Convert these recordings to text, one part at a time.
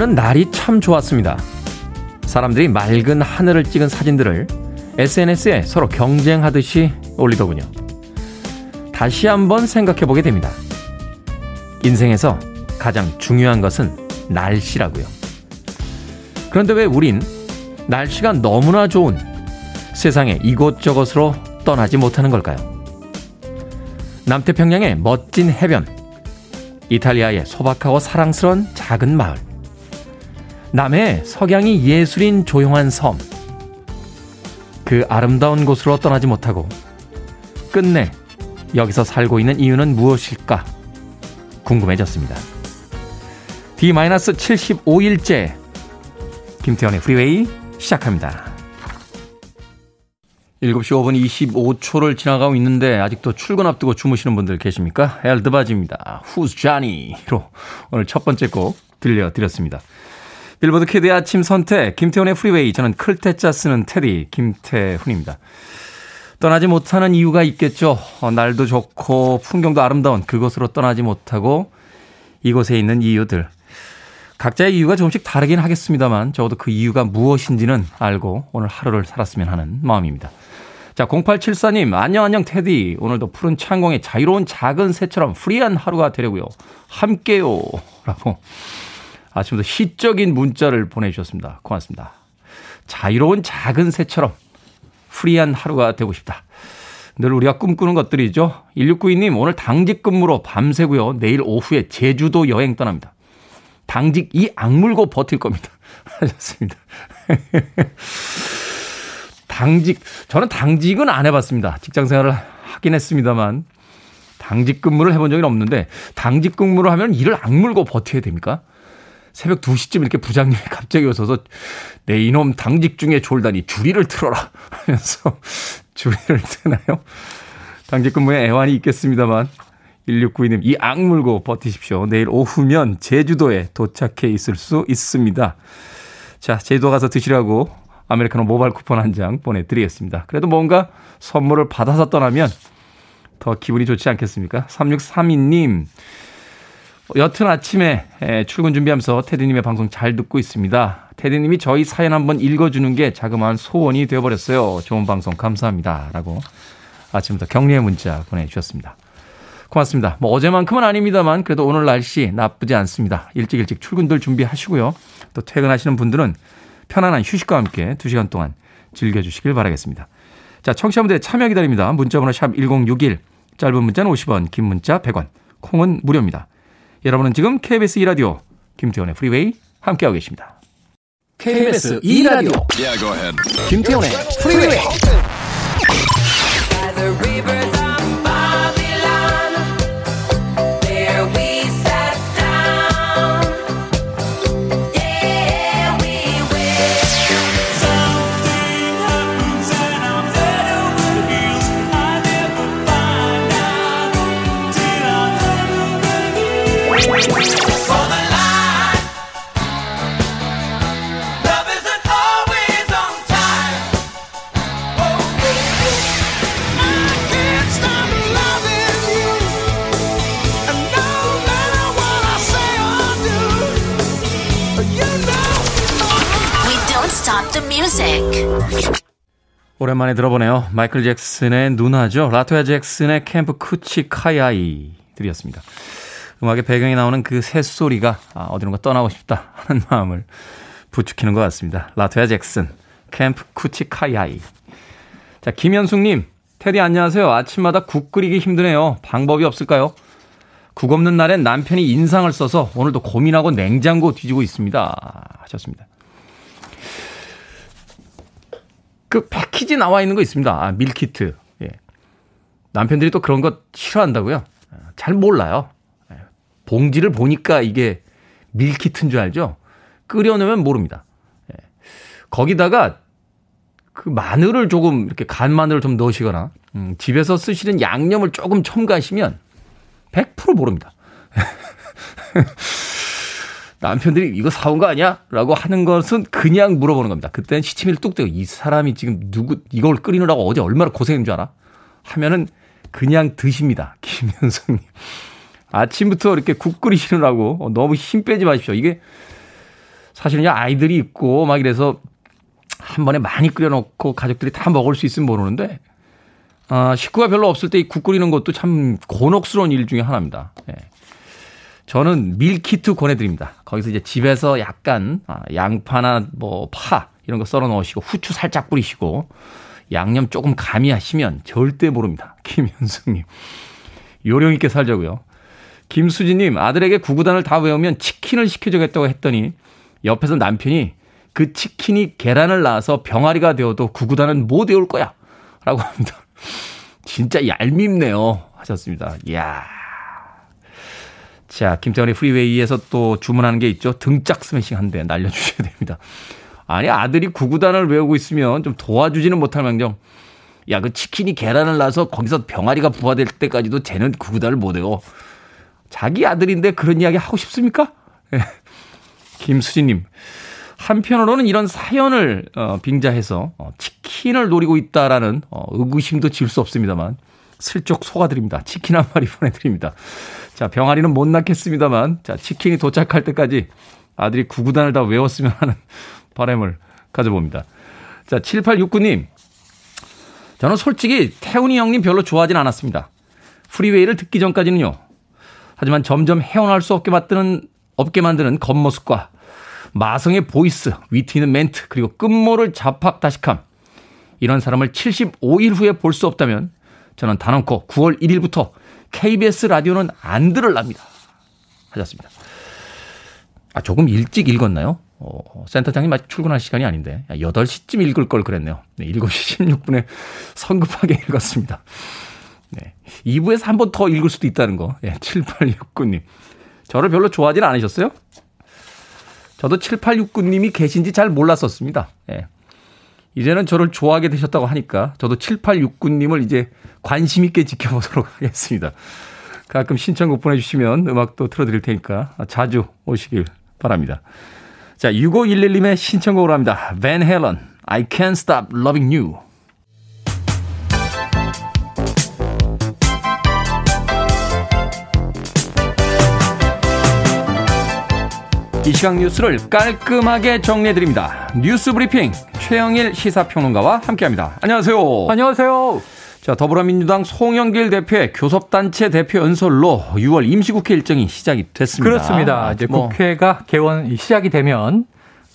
어제는 날이 참 좋았습니다. 사람들이 맑은 하늘을 찍은 사진들을 SNS에 서로 경쟁하듯이 올리더군요. 다시 한번 생각해 보게 됩니다. 인생에서 가장 중요한 것은 날씨라고요. 그런데 왜 우린 날씨가 너무나 좋은 세상의 이곳저곳으로 떠나지 못하는 걸까요? 남태평양의 멋진 해변, 이탈리아의 소박하고 사랑스러운 작은 마을, 남해의 석양이 예술인 조용한 섬. 그 아름다운 곳으로 떠나지 못하고 끝내 여기서 살고 있는 이유는 무엇일까 궁금해졌습니다. D-75일째 김태현의 프리웨이 시작합니다. 7시 5분 25초를 지나가고 있는데 아직도 출근 앞두고 주무시는 분들 계십니까? 엘드바지입니다. Who's Johnny?로 오늘 첫 번째 곡 들려드렸습니다. 빌보드 키드의 아침 선택, 김태훈의 프리웨이. 저는 클 태 자 쓰는 테디, 김태훈입니다. 떠나지 못하는 이유가 있겠죠. 어, 날도 좋고 풍경도 아름다운 그곳으로 떠나지 못하고 이곳에 있는 이유들. 각자의 이유가 조금씩 다르긴 하겠습니다만 적어도 그 이유가 무엇인지는 알고 오늘 하루를 살았으면 하는 마음입니다. 자, 0874님, 안녕, 안녕, 테디. 오늘도 푸른 창공에 자유로운 작은 새처럼 프리한 하루가 되려고요. 함께요. 라고 아침부터 시적인 문자를 보내주셨습니다. 고맙습니다. 자유로운 작은 새처럼 프리한 하루가 되고 싶다. 늘 우리가 꿈꾸는 것들이죠. 1692님, 오늘 당직 근무로 밤새고요. 내일 오후에 제주도 여행 떠납니다. 당직 이 악물고 버틸 겁니다. 하셨습니다. 당직, 저는 당직은 안 해봤습니다. 직장 생활을 하긴 했습니다만, 당직 근무를 해본 적은 없는데, 당직 근무를 하면 일을 악물고 버텨야 됩니까? 새벽 2시쯤 이렇게 부장님이 갑자기 오셔서 내 이놈 당직 중에 졸다니 주리를 틀어라 하면서 주리를 트나요? 당직 근무에 애환이 있겠습니다만 1692님 이 악물고 버티십시오. 내일 오후면 제주도에 도착해 있을 수 있습니다. 자, 제주도 가서 드시라고 아메리카노 모바일 쿠폰 한 장 보내드리겠습니다. 그래도 뭔가 선물을 받아서 떠나면 더 기분이 좋지 않겠습니까? 3632님 여튼 아침에 출근 준비하면서 테디님의 방송 잘 듣고 있습니다. 테디님이 저희 사연 한번 읽어주는 게 자그마한 소원이 되어버렸어요. 좋은 방송 감사합니다. 라고 아침부터 격려의 문자 보내주셨습니다. 고맙습니다. 뭐 어제만큼은 아닙니다만 그래도 오늘 날씨 나쁘지 않습니다. 일찍 일찍 출근들 준비하시고요. 또 퇴근하시는 분들은 편안한 휴식과 함께 2시간 동안 즐겨주시길 바라겠습니다. 자, 청취자분들의 참여 기다립니다. 문자번호 샵 1061, 짧은 문자는 50원, 긴 문자 100원, 콩은 무료입니다. 여러분은 지금 KBS 2라디오 김태훈의 프리웨이 함께하고 계십니다. KBS 2라디오. Yeah, 김태훈의 프리웨이 오랜만에 들어보네요. 마이클 잭슨의 누나죠. 라토야 잭슨의 캠프 쿠치 카야이 들이었습니다. 음악의 배경에 나오는 그 새소리가 아, 어디론가 떠나고 싶다 하는 마음을 부추기는 것 같습니다. 라토야 잭슨, 캠프 쿠치 카야이. 자, 김현숙님, 테디 안녕하세요. 아침마다 국 끓이기 힘드네요. 방법이 없을까요? 국 없는 날엔 남편이 인상을 써서 오늘도 고민하고 냉장고 뒤지고 있습니다. 하셨습니다. 그 패키지 나와 있는 거 있습니다. 아, 밀키트. 예. 남편들이 또 그런 거 싫어한다고요? 잘 몰라요. 예. 봉지를 보니까 이게 밀키트인 줄 알죠? 끓여놓으면 모릅니다. 예. 거기다가 그 마늘을 조금 이렇게 간 마늘을 좀 넣으시거나 음, 집에서 쓰시는 양념을 조금 첨가하시면 100% 모릅니다. 남편들이 이거 사온 거 아니야? 라고 하는 것은 그냥 물어보는 겁니다. 그때는 시치미를 뚝 떼고 이 사람이 지금 누구, 이걸 끓이느라고 어제 얼마나 고생한 줄 알아? 하면은 그냥 드십니다. 김현성님. 아침부터 이렇게 국 끓이시느라고 너무 힘 빼지 마십시오. 이게 사실은 아이들이 있고 막 이래서 한 번에 많이 끓여놓고 가족들이 다 먹을 수 있으면 모르는데 아, 식구가 별로 없을 때이국 끓이는 것도 참 곤혹스러운 일 중에 하나입니다. 예. 저는 밀키트 권해드립니다. 거기서 이제 집에서 약간 아, 양파나 뭐 파 이런 거 썰어 넣으시고 후추 살짝 뿌리시고 양념 조금 가미하시면 절대 모릅니다. 김현숙님. 요령 있게 살자고요. 김수진님 아들에게 구구단을 다 외우면 치킨을 시켜주겠다고 했더니 옆에서 남편이 그 치킨이 계란을 낳아서 병아리가 되어도 구구단은 못 외울 거야. 라고 합니다. 진짜 얄밉네요. 하셨습니다. 이야. 자, 김태훈의 프리웨이에서 또 주문하는 게 있죠. 등짝 스매싱 한 대 날려주셔야 됩니다. 아니, 아들이 구구단을 외우고 있으면 좀 도와주지는 못할 망정. 야, 그 치킨이 계란을 낳아서 거기서 병아리가 부화될 때까지도 쟤는 구구단을 못 외워. 자기 아들인데 그런 이야기 하고 싶습니까? 예. 김수진님. 한편으로는 이런 사연을 어, 빙자해서 어, 치킨을 노리고 있다라는 어, 의구심도 질수 없습니다만 슬쩍 속아드립니다. 치킨 한 마리 보내드립니다. 자, 병아리는 못 낳겠습니다만 자, 치킨이 도착할 때까지 아들이 구구단을 다 외웠으면 하는 바람을 가져봅니다. 자, 7869님. 저는 솔직히 태훈이 형님 별로 좋아하진 않았습니다. 프리웨이를 듣기 전까지는요. 하지만 점점 헤어날 수 없게 만드는, 없게 만드는 겉모습과 마성의 voice, 위트 있는 멘트, 그리고 끝모를 잡학다식함. 이런 사람을 75일 후에 볼 수 없다면 저는 단언코 9월 1일부터 KBS 라디오는 안 들을랍니다. 하셨습니다. 아, 조금 일찍 읽었나요? 어, 센터장님 아직 출근할 시간이 아닌데 8시쯤 읽을 걸 그랬네요. 네, 7시 16분에 성급하게 읽었습니다. 네. 2부에서 한 번 더 읽을 수도 있다는 거. 예, 7869님. 저를 별로 좋아하지는 않으셨어요? 저도 7869님이 계신지 잘 몰랐었습니다. 예. 이제는 저를 좋아하게 되셨다고 하니까 저도 7869님을 이제 관심 있게 지켜보도록 하겠습니다. 가끔 신청곡 보내주시면 음악도 틀어드릴 테니까 자주 오시길 바랍니다. 자, 6511님의 신청곡으로 합니다. Van Halen, I Can't Stop Loving You. 이 시각 뉴스를 깔끔하게 정리해드립니다. 뉴스 브리핑 최영일 시사평론가와 함께합니다. 안녕하세요. 안녕하세요. 자, 더불어민주당 송영길 대표의 교섭단체 대표 연설로 6월 임시국회 일정이 시작이 됐습니다. 그렇습니다. 이제 뭐. 국회가 개원 시작이 되면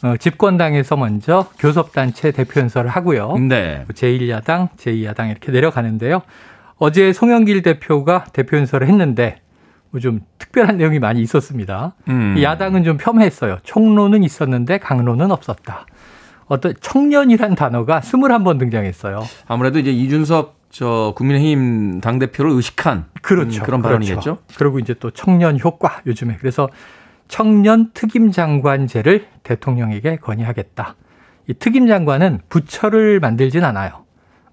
어, 집권당에서 먼저 교섭단체 대표 연설을 하고요. 네. 제1야당, 제2야당 이렇게 내려가는데요. 어제 송영길 대표가 대표 연설을 했는데 뭐좀 특별한 내용이 많이 있었습니다. 음. 야당은 좀 폄했어요. 총론은 있었는데 강론은 없었다. 어떤 청년이란 단어가 21번 등장했어요. 아무래도 이제 이준석 저 국민의힘 당 대표를 의식한 그렇죠. 그런 발언이겠죠. 그렇죠. 그리고 이제 또 청년 효과 요즘에 그래서 청년 특임 장관제를 대통령에게 건의하겠다. 이 특임 장관은 부처를 만들진 않아요.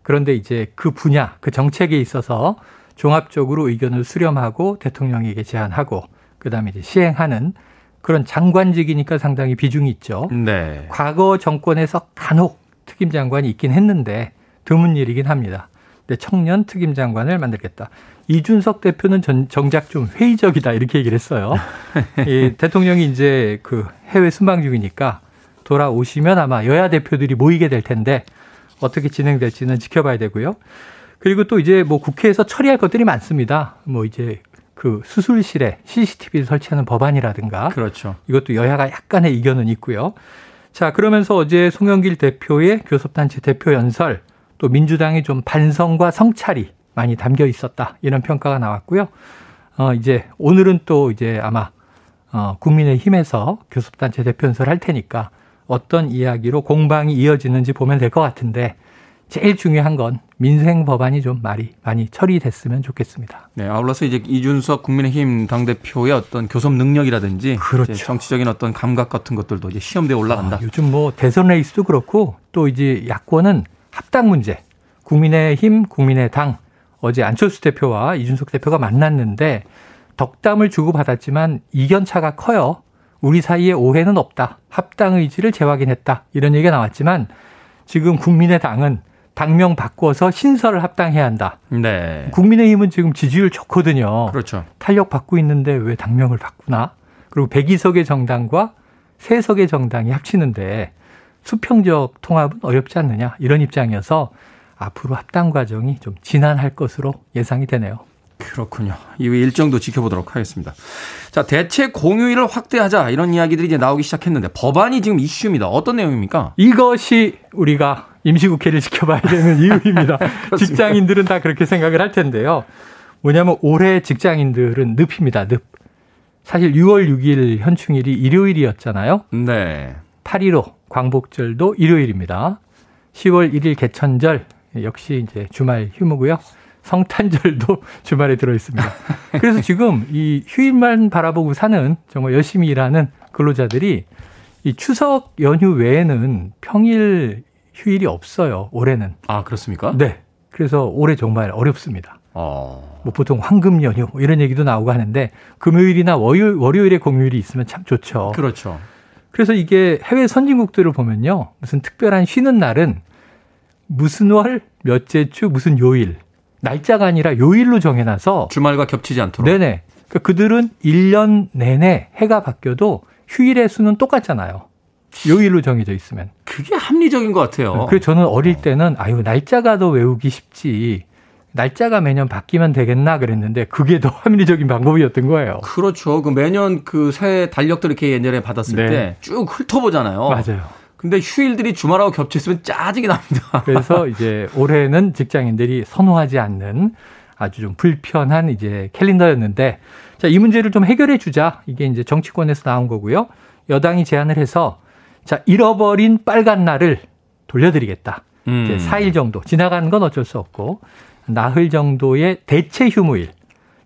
그런데 이제 그 분야, 그 정책에 있어서 종합적으로 의견을 수렴하고 대통령에게 제안하고 그다음에 이제 시행하는 그런 장관직이니까 상당히 비중이 있죠. 네. 과거 정권에서 간혹 특임 장관이 있긴 했는데 드문 일이긴 합니다. 근데 청년 특임 장관을 만들겠다. 이준석 대표는 전, 정작 좀 회의적이다 이렇게 얘기를 했어요. 이 대통령이 이제 그 해외 순방 중이니까 돌아오시면 아마 여야 대표들이 모이게 될 텐데 어떻게 진행될지는 지켜봐야 되고요. 그리고 또 이제 뭐 국회에서 처리할 것들이 많습니다. 뭐 이제 그 수술실에 CCTV를 설치하는 법안이라든가 그렇죠. 이것도 여야가 약간의 이견은 있고요. 자, 그러면서 어제 송영길 대표의 교섭단체 대표 연설 또 민주당의 좀 반성과 성찰이 많이 담겨 있었다. 이런 평가가 나왔고요. 어, 이제 오늘은 또 이제 아마 어, 국민의힘에서 교섭단체 대표 연설 할 테니까 어떤 이야기로 공방이 이어지는지 보면 될 것 같은데 제일 중요한 건 민생 법안이 좀 많이 많이 처리됐으면 좋겠습니다. 네, 아울러서 이제 이준석 국민의힘 당 대표의 어떤 교섭 능력이라든지 그렇죠. 정치적인 어떤 감각 같은 것들도 이제 시험대에 올라간다. 아, 요즘 뭐 대선 레이스도 그렇고 또 이제 야권은 합당 문제, 국민의힘, 국민의당 어제 안철수 대표와 이준석 대표가 만났는데 덕담을 주고받았지만 이견차가 커요. 우리 사이에 오해는 없다. 합당 의지를 재확인했다. 이런 얘기가 나왔지만 지금 국민의당은 당명 바꿔서 신설을 합당해야 한다. 네. 국민의힘은 지금 지지율 좋거든요. 그렇죠. 탄력 받고 있는데 왜 당명을 바꾸나? 그리고 백이석의 정당과 세석의 정당이 합치는데 수평적 통합은 어렵지 않느냐 이런 입장이어서 앞으로 합당 과정이 좀 진한할 것으로 예상이 되네요. 그렇군요. 이후 일정도 지켜보도록 하겠습니다. 자, 대체 공휴일을 확대하자 이런 이야기들이 이제 나오기 시작했는데 법안이 지금 이슈입니다. 어떤 내용입니까? 이것이 우리가 임시국회를 지켜봐야 되는 이유입니다. 직장인들은 다 그렇게 생각을 할 텐데요. 뭐냐면 올해 직장인들은 늪입니다. 늪. 사실 6월 6일 현충일이 일요일이었잖아요. 네. 8.15 광복절도 일요일입니다. 10월 1일 개천절 역시 이제 주말 휴무고요. 성탄절도 주말에 들어 있습니다. 그래서 지금 이 휴일만 바라보고 사는 정말 열심히 일하는 근로자들이 이 추석 연휴 외에는 평일 휴일이 없어요. 올해는. 아 그렇습니까? 네. 그래서 올해 정말 어렵습니다. 어. 뭐 보통 황금 연휴 뭐 이런 얘기도 나오고 하는데 금요일이나 월요일, 월요일에 공휴일이 있으면 참 좋죠. 그렇죠. 그래서 이게 해외 선진국들을 보면요. 무슨 특별한 쉬는 날은 무슨 월, 몇째 주, 무슨 요일. 날짜가 아니라 요일로 정해놔서 주말과 겹치지 않도록. 네네. 그러니까 그들은 1년 내내 해가 바뀌어도 휴일의 수는 똑같잖아요. 요일로 정해져 있으면. 그게 합리적인 것 같아요. 그래서 저는 어릴 때는 아유 날짜가 더 외우기 쉽지. 날짜가 매년 바뀌면 되겠나 그랬는데 그게 더 합리적인 방법이었던 거예요. 그렇죠. 그 매년 그 새 달력들 이렇게 예전에 받았을 네. 때쭉 훑어보잖아요. 맞아요. 근데 휴일들이 주말하고 겹쳤으면 짜증이 납니다. 그래서 이제 올해는 직장인들이 선호하지 않는 아주 좀 불편한 이제 캘린더였는데 자, 이 문제를 좀 해결해 주자. 이게 이제 정치권에서 나온 거고요. 여당이 제안을 해서 자, 잃어버린 빨간 날을 돌려드리겠다. 음. 이제 4일 정도 지나가는 건 어쩔 수 없고 나흘 정도의 대체 휴무일.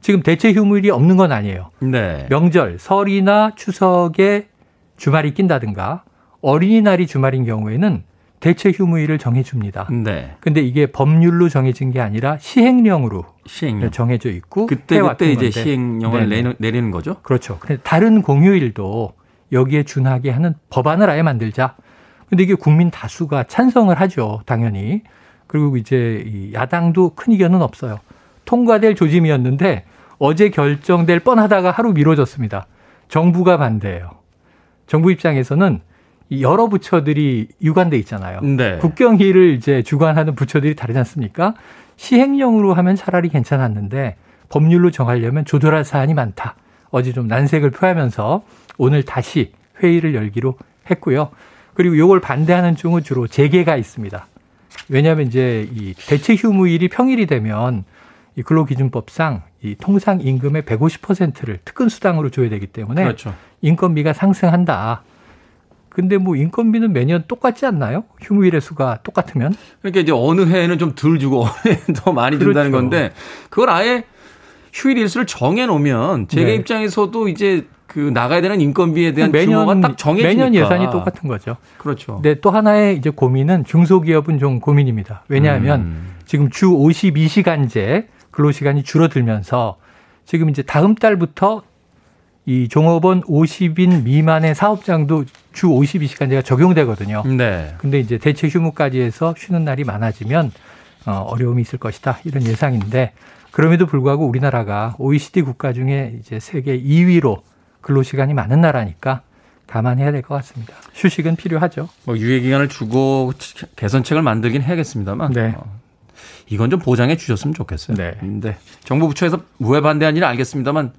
지금 대체 휴무일이 없는 건 아니에요. 네. 명절, 설이나 추석에 주말이 낀다든가 어린이날이 주말인 경우에는 대체 휴무일을 정해줍니다. 네. 근데 이게 법률로 정해진 게 아니라 시행령으로 시행령. 정해져 있고 그때 그때 이제 건데. 시행령을. 내는, 내리는 거죠. 그렇죠. 다른 공휴일도 여기에 준하게 하는 법안을 아예 만들자. 근데 이게 국민 다수가 찬성을 하죠. 당연히. 그리고 이제 이 야당도 큰 이견은 없어요. 통과될 조짐이었는데 어제 결정될 뻔하다가 하루 미뤄졌습니다. 정부가 반대해요. 정부 입장에서는 이 여러 부처들이 유관돼 있잖아요. 네. 국경일을 이제 주관하는 부처들이 다르지 않습니까? 시행령으로 하면 차라리 괜찮았는데 법률로 정하려면 조절할 사안이 많다. 어제 좀 난색을 표하면서 오늘 다시 회의를 열기로 했고요. 그리고 이걸 반대하는 쪽은 주로 재계가 있습니다. 왜냐하면 이제 이 대체 휴무일이 평일이 되면 이 근로기준법상 이 통상 임금의 150%를 특근 수당으로 줘야 되기 때문에 그렇죠. 인건비가 상승한다. 근데 뭐 인건비는 매년 똑같지 않나요? 휴무일의 수가 똑같으면? 그러니까 이제 어느 해에는 좀 덜 주고 어느 해는 더 많이 준다는 그렇죠. 건데 그걸 아예 휴일 일수를 정해 놓으면 재계 네. 입장에서도 이제 그 나가야 되는 인건비에 대한 매년 규모가 딱 정해지니까 매년 예산이 똑같은 거죠. 그렇죠. 근데 또 하나의 이제 고민은 중소기업은 좀 고민입니다. 왜냐하면 음. 지금 주 52시간제 근로시간이 줄어들면서 지금 이제 다음 달부터 이 종업원 50인 미만의 사업장도 주 52시간제가 적용되거든요. 네. 근데 이제 대체 휴무까지 해서 쉬는 날이 많아지면 어, 어려움이 있을 것이다. 이런 예상인데 그럼에도 불구하고 우리나라가 OECD 국가 중에 이제 세계 2위로 근로시간이 많은 나라니까 감안해야 될 것 같습니다. 휴식은 필요하죠. 뭐 유예 기간을 주고 개선책을 만들긴 해야겠습니다만 네. 어, 이건 좀 보장해 주셨으면 좋겠어요. 네. 근데 정부 부처에서 왜 반대한 일은 알겠습니다만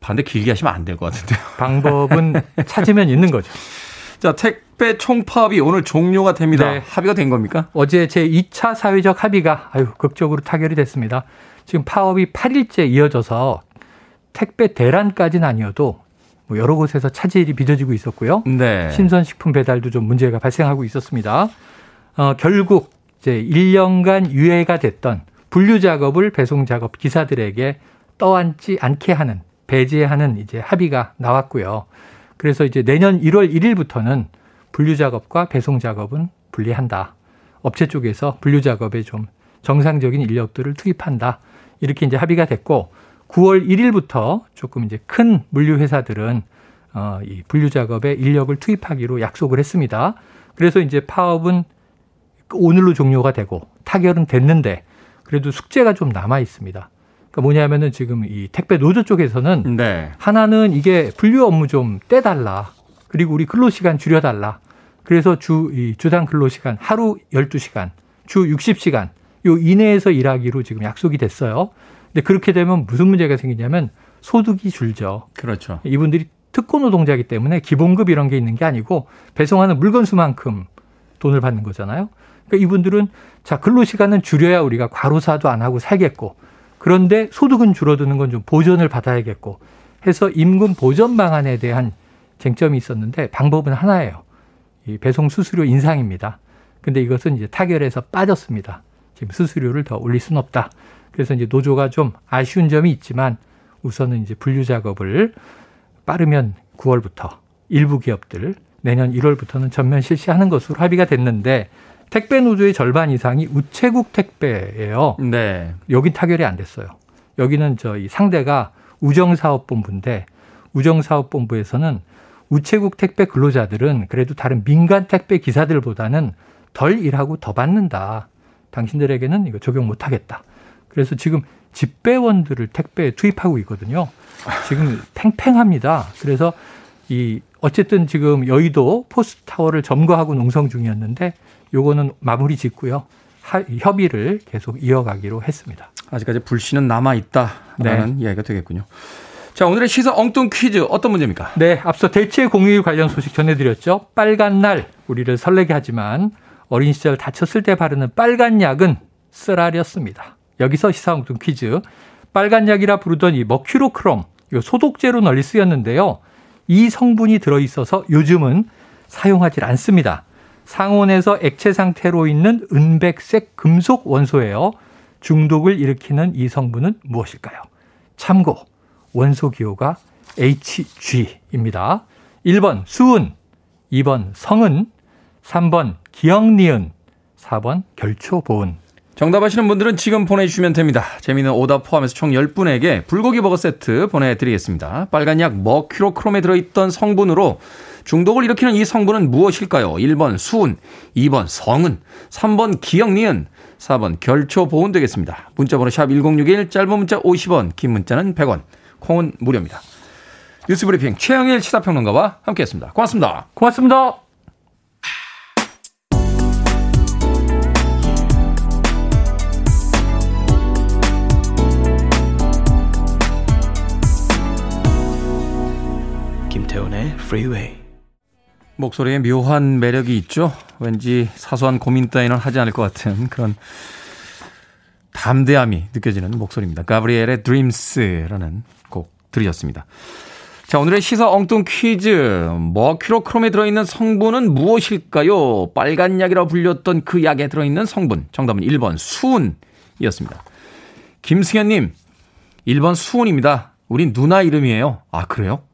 반대 길게 하시면 안 될 것 같은데요. 방법은 찾으면 있는 거죠. 자, 택배 총파업이 오늘 종료가 됩니다. 네. 합의가 된 겁니까? 어제 제 2차 사회적 합의가 아유 극적으로 타결이 됐습니다. 지금 파업이 8일째 이어져서 택배 대란까지는 아니어도 뭐 여러 곳에서 차질이 빚어지고 있었고요. 네. 신선식품 배달도 좀 문제가 발생하고 있었습니다. 어, 결국 이제 1년간 유예가 됐던 분류 작업을 배송 작업 기사들에게 떠안지 않게 하는 배제하는 이제 합의가 나왔고요. 그래서 이제 내년 1월 1일부터는 분류 작업과 배송 작업은 분리한다. 업체 쪽에서 분류 작업에 좀 정상적인 인력들을 투입한다. 이렇게 이제 합의가 됐고 9월 1일부터 조금 이제 큰 물류 회사들은 어, 이 분류 작업에 인력을 투입하기로 약속을 했습니다. 그래서 이제 파업은 오늘로 종료가 되고 타결은 됐는데 그래도 숙제가 좀 남아 있습니다. 그러니까 뭐냐면은 지금 이 택배 노조 쪽에서는 네. 하나는 이게 분류 업무 좀 떼달라. 그리고 우리 근로 시간 줄여달라. 그래서 주, 이 주당 근로 시간 하루 12시간, 주 60시간 요 이내에서 일하기로 지금 약속이 됐어요. 근데 그렇게 되면 무슨 문제가 생기냐면 소득이 줄죠. 그렇죠. 이분들이 특권 노동자이기 때문에 기본급 이런 게 있는 게 아니고 배송하는 물건 수만큼 돈을 받는 거잖아요. 그러니까 이분들은 자 근로 시간은 줄여야 우리가 과로사도 안 하고 살겠고 그런데 소득은 줄어드는 건 좀 보전을 받아야겠고 해서 임금 보전 방안에 대한 쟁점이 있었는데 방법은 하나예요. 이 배송 수수료 인상입니다. 근데 이것은 이제 타결해서 빠졌습니다. 지금 수수료를 더 올릴 수는 없다. 그래서 이제 노조가 좀 아쉬운 점이 있지만 우선은 이제 분류 작업을 빠르면 9월부터 일부 기업들 내년 1월부터는 전면 실시하는 것으로 합의가 됐는데 택배 노조의 절반 이상이 우체국 택배예요. 네. 여긴 타결이 안 됐어요. 여기는 저희 상대가 우정사업본부인데 우정사업본부에서는 우체국 택배 근로자들은 그래도 다른 민간 택배 기사들보다는 덜 일하고 더 받는다. 당신들에게는 이거 적용 못 하겠다. 그래서 지금 집배원들을 택배에 투입하고 있거든요. 지금 팽팽합니다. 그래서 이 어쨌든 지금 여의도 포스타워를 점거하고 농성 중이었는데 요거는 마무리 짓고요. 협의를 계속 이어가기로 했습니다. 아직까지 불씨는 남아 있다라는 네. 이야기가 되겠군요. 자, 오늘의 시사 엉뚱 퀴즈 어떤 문제입니까? 네, 앞서 대체 공휴일 관련 소식 전해드렸죠. 빨간 날 우리를 설레게 하지만 어린 시절 다쳤을 때 바르는 빨간 약은 쓰라렸습니다. 여기서 시사 엉뚱 퀴즈. 빨간 약이라 부르던 이 머큐로크롬, 이 소독제로 널리 쓰였는데요. 이 성분이 들어있어서 요즘은 사용하지 않습니다. 상온에서 액체 상태로 있는 은백색 금속 원소예요. 중독을 일으키는 이 성분은 무엇일까요? 참고 원소 기호가 HG입니다. 1번 수은, 2번 성은, 3번 기억니은, 4번 결초보은. 정답 아시는 분들은 지금 보내주시면 됩니다. 재미있는 오답 포함해서 총 10분에게 불고기 버거 세트 보내드리겠습니다. 빨간 약 머큐로크롬에 들어있던 성분으로 중독을 일으키는 이 성분은 무엇일까요? 1번 수은, 2번 성은, 3번 기억니은, 4번 결초보은 되겠습니다. 문자번호 샵 1061, 짧은 문자 50원, 긴 문자는 100원, 콩은 무료입니다. 뉴스브리핑 최영일 시사평론가와 함께했습니다. 고맙습니다. 고맙습니다. Freeway. 목소리에 묘한 매력이 있죠. 왠지 사소한 고민 따위는 하지 않을 것 같은 그런 담대함이 느껴지는 목소리입니다. 가브리엘의 Dreams라는 곡 들으셨습니다. 자, 오늘의 시사 엉뚱 퀴즈. 머큐로크롬에 들어있는 성분은 무엇일까요? 빨간 약이라고 불렸던 그 약에 들어있는 성분. 정답은 1번 수은이었습니다. 김승현님, 1번 수은입니다. 우린 누나 이름이에요. 아, 그래요?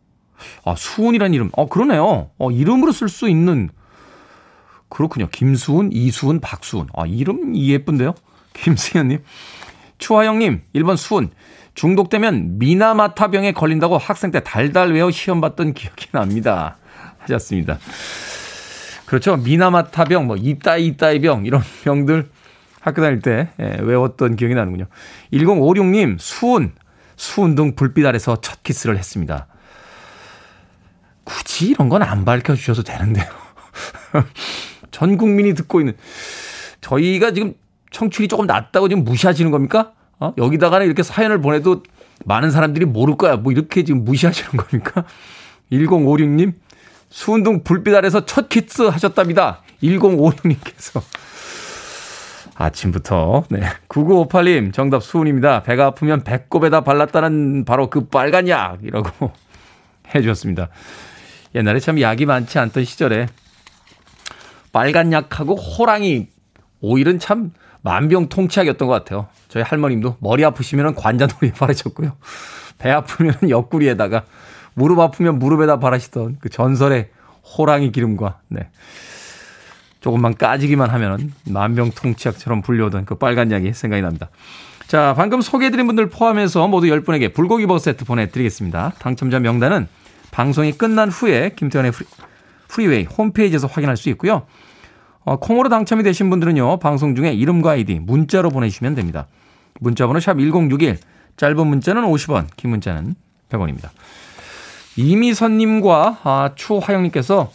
아, 수은이라는 이름. 어, 그러네요. 어, 이름으로 쓸 수 있는. 그렇군요. 김수은, 이수은, 박수은. 아, 이름 예쁜데요? 김수현님. 추하영님, 1번 수은. 중독되면 미나마타병에 걸린다고 학생 때 달달 외워 시험 봤던 기억이 납니다. 하셨습니다. 그렇죠. 미나마타병, 뭐, 이따이 이따이 병, 이런 병들 학교 다닐 때 예, 외웠던 기억이 나는군요. 1056님, 수은. 수은 등 불빛 아래서 첫 키스를 했습니다. 굳이 이런 건 안 밝혀주셔도 되는데요. 전 국민이 듣고 있는 저희가 지금 청취율이 조금 낮다고 지금 무시하시는 겁니까? 어? 여기다가는 이렇게 사연을 보내도 많은 사람들이 모를 거야. 뭐 이렇게 지금 무시하시는 겁니까? 1056님, 수운동 불빛 아래서 첫 키스 하셨답니다. 1056님께서. 아침부터, 네. 9958님, 정답 수운입니다. 배가 아프면 배꼽에다 발랐다는 바로 그 빨간 약이라고 해주셨습니다. 옛날에 참 약이 많지 않던 시절에 빨간 약하고 호랑이 오일은 참 만병통치약이었던 것 같아요. 저희 할머님도 머리 아프시면 관자놀이 바르셨고요. 배 아프면 옆구리에다가 무릎 아프면 무릎에다 바르시던 그 전설의 호랑이 기름과 네. 조금만 까지기만 하면 만병통치약처럼 불려오던 그 빨간 약이 생각이 납니다. 자, 방금 소개해드린 분들 포함해서 모두 10분에게 불고기 버거 세트 보내드리겠습니다. 당첨자 명단은 방송이 끝난 후에 김태훈의 프리, 프리웨이 홈페이지에서 확인할 수 있고요. 어, 콩으로 당첨이 되신 분들은요. 방송 중에 이름과 아이디 문자로 보내주시면 됩니다. 문자 번호 샵 1061, 짧은 문자는 50원, 긴 문자는 100원입니다. 이미선님과 아, 추화영님께서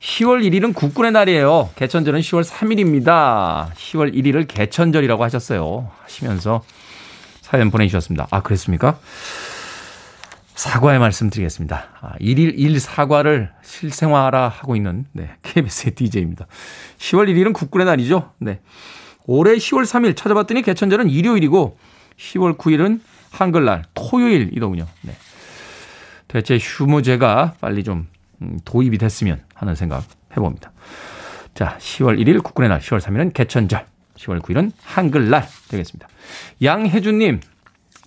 10월 1일은 국군의 날이에요. 개천절은 10월 3일입니다. 10월 1일을 개천절이라고 하셨어요. 하시면서 사연 보내주셨습니다. 아, 그랬습니까? 사과의 말씀 드리겠습니다. 아, 1일 1 사과를 실생활화 하고 있는 네, KBS의 DJ입니다. 10월 1일은 국군의 날이죠. 네. 올해 10월 3일 찾아봤더니 개천절은 일요일이고 10월 9일은 한글날 토요일이더군요. 네. 대체 휴무제가 빨리 좀 음, 도입이 됐으면 하는 생각 해봅니다. 자, 10월 1일 국군의 날, 10월 3일은 개천절, 10월 9일은 한글날 되겠습니다. 양혜준님,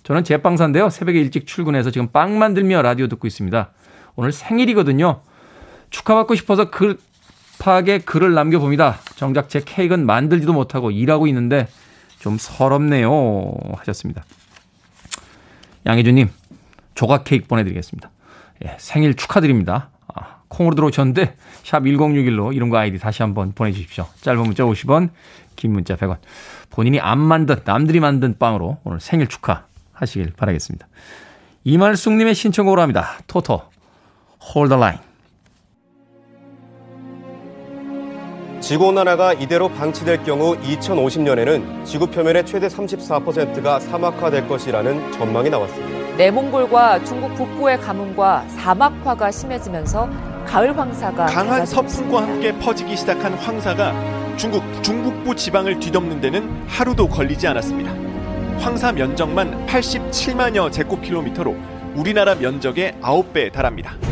저는 제빵사인데요. 새벽에 일찍 출근해서 지금 빵 만들며 라디오 듣고 있습니다. 오늘 생일이거든요. 축하받고 싶어서 급하게 글을 남겨봅니다. 정작 제 케이크는 만들지도 못하고 일하고 있는데 좀 서럽네요. 하셨습니다. 양혜준님, 조각 케이크 보내드리겠습니다. 예, 생일 축하드립니다. 아, 콩으로 들어오셨는데 샵 1061로 이런 거 아이디 다시 한번 보내주십시오. 짧은 문자 50원, 긴 문자 100원. 본인이 안 만든, 남들이 만든 빵으로 오늘 생일 축하 하시길 바라겠습니다. 이말숙님의 신청곡으로 합니다. 토토, Hold the Line. 지구온난화가 이대로 방치될 경우 2050년에는 지구 표면의 최대 34%가 사막화될 것이라는 전망이 나왔습니다. 내몽골과 중국 북부의 가뭄과 사막화가 심해지면서 가을 황사가 강한 서풍과 함께 퍼지기 시작한 황사가 중국 중북부 지방을 뒤덮는 데는 하루도 걸리지 않았습니다. 황사 면적만 87만여 제곱킬로미터로 우리나라 면적의 9배에 달합니다.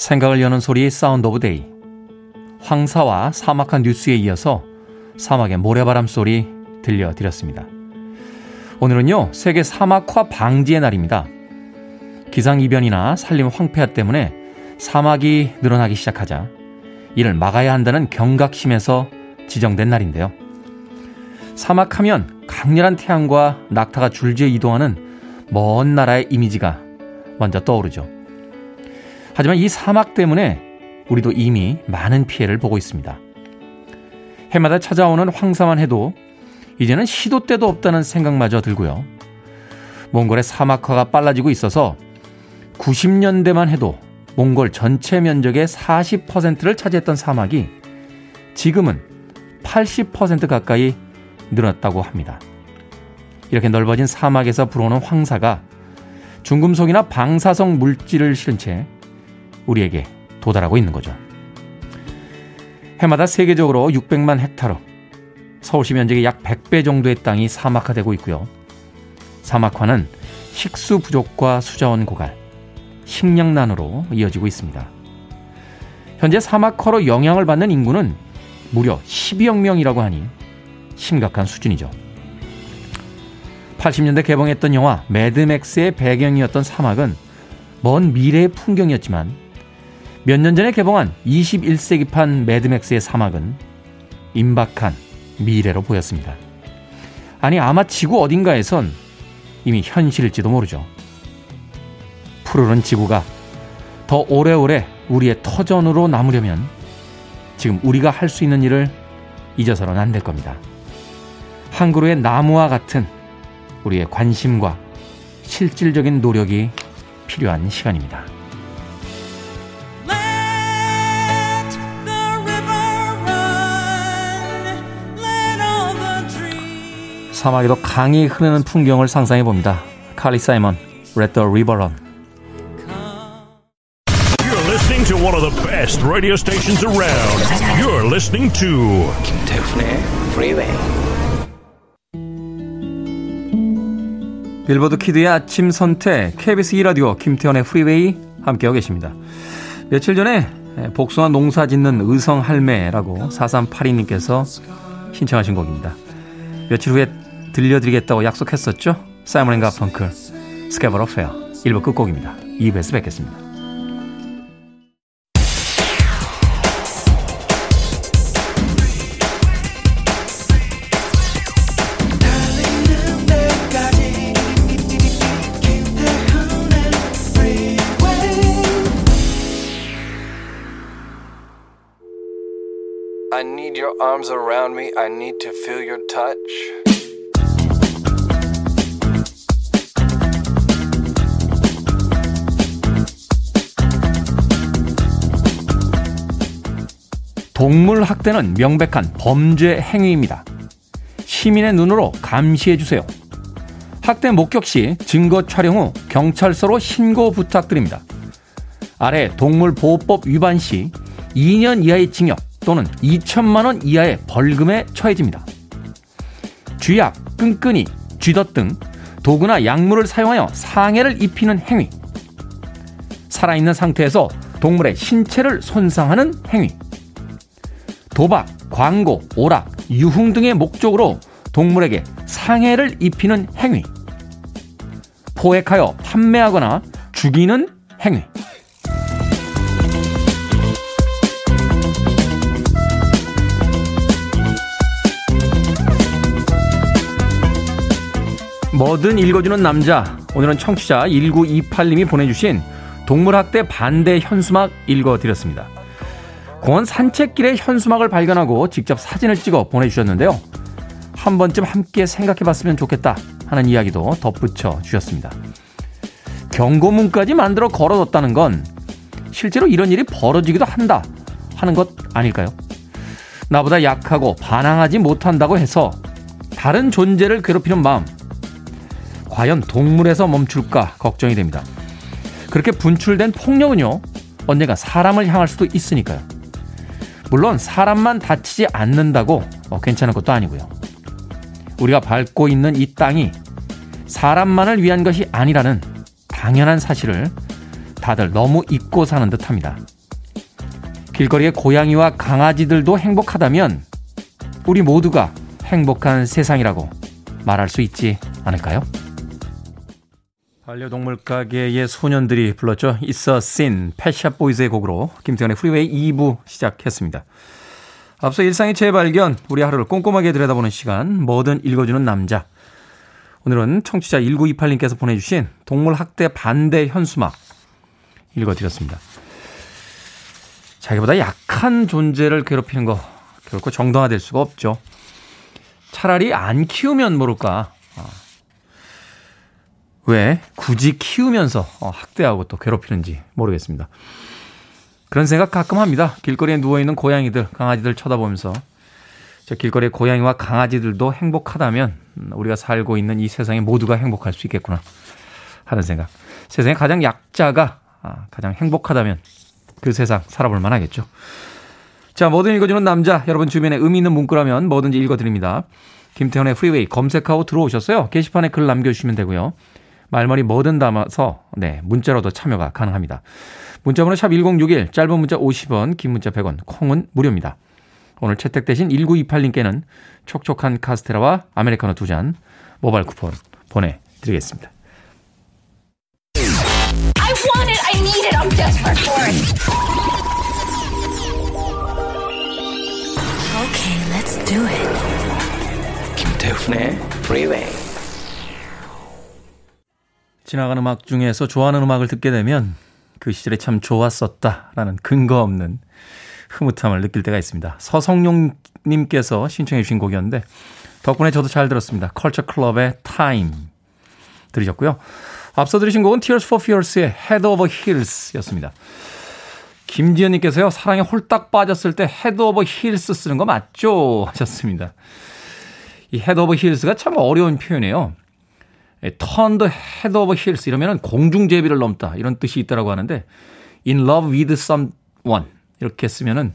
생각을 여는 소리 Sound of Day. 황사와 사막화 뉴스에 이어서 사막의 모래바람 소리 들려드렸습니다. 오늘은요, 세계 사막화 방지의 날입니다. 기상이변이나 산림 황폐화 때문에 사막이 늘어나기 시작하자 이를 막아야 한다는 경각심에서 지정된 날인데요. 사막하면 강렬한 태양과 낙타가 줄지어 이동하는 먼 나라의 이미지가 먼저 떠오르죠. 하지만 이 사막 때문에 우리도 이미 많은 피해를 보고 있습니다. 해마다 찾아오는 황사만 해도 이제는 시도 때도 없다는 생각마저 들고요. 몽골의 사막화가 빨라지고 있어서 90년대만 해도 몽골 전체 면적의 40%를 차지했던 사막이 지금은 80% 가까이 늘었다고 합니다. 이렇게 넓어진 사막에서 불어오는 황사가 중금속이나 방사성 물질을 실은 채 우리에게 도달하고 있는 거죠. 해마다 세계적으로 600만 헥타르, 서울시 면적의 약 100배 정도의 땅이 사막화되고 있고요. 사막화는 식수 부족과 수자원 고갈, 식량난으로 이어지고 있습니다. 현재 사막화로 영향을 받는 인구는 무려 12억 명이라고 하니 심각한 수준이죠. 80년대 개봉했던 영화 매드맥스의 배경이었던 사막은 먼 미래의 풍경이었지만 몇 년 전에 개봉한 21세기판 매드맥스의 사막은 임박한 미래로 보였습니다. 아니, 아마 지구 어딘가에선 이미 현실일지도 모르죠. 푸르른 지구가 더 오래오래 우리의 터전으로 남으려면 지금 우리가 할 수 있는 일을 잊어서는 안 될 겁니다. 한 그루의 나무와 같은 우리의 관심과 실질적인 노력이 필요한 시간입니다. 사막에도 강이 흐르는 풍경을 상상해 봅니다. 칼리 사이먼, Let the River Run. You're listening to one of the best radio stations around. You're listening to 김태훈의 Freeway. 빌보드 키드의 아침 선택 KBS 2 라디오 김태훈의 프리웨이 함께하고 계십니다. 며칠 전에 복숭아 농사 짓는 의성 할매라고 4382님께서 신청하신 곡입니다. 며칠 후에 들려드리겠다고 약속했었죠? 사이먼 앤 가펑클 Scarborough Fair 1부 끝곡입니다. 2부에서 뵙겠습니다. 동물 학대는 명백한 범죄 행위입니다. 시민의 눈으로 감시해 주세요. 학대 목격 시 증거 촬영 후 경찰서로 신고 부탁드립니다. 아래 동물보호법 위반 시 2년 이하의 징역 또는 2천만 원 이하의 벌금에 처해집니다. 쥐약, 끈끈이, 쥐덫 등 도구나 약물을 사용하여 상해를 입히는 행위. 살아있는 상태에서 동물의 신체를 손상하는 행위. 도박, 광고, 오락, 유흥 등의 목적으로 동물에게 상해를 입히는 행위. 포획하여 판매하거나 죽이는 행위. 뭐든 읽어주는 남자. 오늘은 청취자 1928님이 보내주신 동물학대 반대 현수막 읽어드렸습니다. 공원 산책길에 현수막을 발견하고 직접 사진을 찍어 보내주셨는데요. 한 번쯤 함께 생각해 봤으면 좋겠다 하는 이야기도 덧붙여 주셨습니다. 경고문까지 만들어 걸어뒀다는 건 실제로 이런 일이 벌어지기도 한다 하는 것 아닐까요? 나보다 약하고 반항하지 못한다고 해서 다른 존재를 괴롭히는 마음 과연 동물에서 멈출까 걱정이 됩니다. 그렇게 분출된 폭력은요 언젠가 사람을 향할 수도 있으니까요. 물론 사람만 다치지 않는다고 어, 괜찮은 것도 아니고요. 우리가 밟고 있는 이 땅이 사람만을 위한 것이 아니라는 당연한 사실을 다들 너무 잊고 사는 듯 합니다. 길거리의 고양이와 강아지들도 행복하다면 우리 모두가 행복한 세상이라고 말할 수 있지 않을까요? 반려동물 가게의 소년들이 불렀죠. It's a Sin, Pet Shop Boys의 곡으로 김태훈의 프리웨이 2부 시작했습니다. 앞서 일상의 재발견, 우리 하루를 꼼꼼하게 들여다보는 시간, 뭐든 읽어주는 남자. 오늘은 청취자 1928님께서 보내주신 동물 학대 반대 현수막 읽어드렸습니다. 자기보다 약한 존재를 괴롭히는 거 결코 정당화될 수가 없죠. 차라리 안 키우면 모를까. 왜 굳이 키우면서 어, 학대하고 또 괴롭히는지 모르겠습니다. 그런 생각 가끔 합니다. 길거리에 누워있는 고양이들, 강아지들 쳐다보면서 저 길거리의 고양이와 강아지들도 행복하다면 우리가 살고 있는 이 세상에 모두가 행복할 수 있겠구나 하는 생각. 세상에 가장 약자가 아, 가장 행복하다면 그 세상 살아볼 만하겠죠. 자, 뭐든 읽어주는 남자. 여러분 주변에 의미 있는 문구라면 뭐든지 읽어드립니다. 김태훈의 프리웨이 검색하고 들어오셨어요. 게시판에 글 남겨주시면 되고요. 말머리 뭐든 담아서 네 문자로도 참여가 가능합니다. 문자 번호 샵 1061 짧은 문자 50원 긴 문자 100원 콩은 무료입니다. 오늘 채택되신 1928님께는 촉촉한 카스테라와 아메리카노 두 잔 모바일 쿠폰 보내드리겠습니다. I want it. I need it. I'm desperate for it. Okay, let's do it. 김태훈의 Freeway. 지나가는 음악 중에서 좋아하는 음악을 듣게 되면 그 시절에 참 좋았었다라는 근거 없는 흐뭇함을 느낄 때가 있습니다. 서성용님께서 신청해 주신 곡이었는데 덕분에 저도 잘 들었습니다. 컬처 클럽의 타임 들으셨고요. 앞서 들으신 곡은 Tears for Fears의 Head Over Heels 였습니다. 김지연님께서요, 사랑에 홀딱 빠졌을 때 Head Over Heels 쓰는 거 맞죠? 하셨습니다. 이 Head Over Heels가 참 어려운 표현이에요. The head over heels 이러면은 공중제비를 넘다 이런 뜻이 있다라고 하는데 in love with someone 이렇게 쓰면은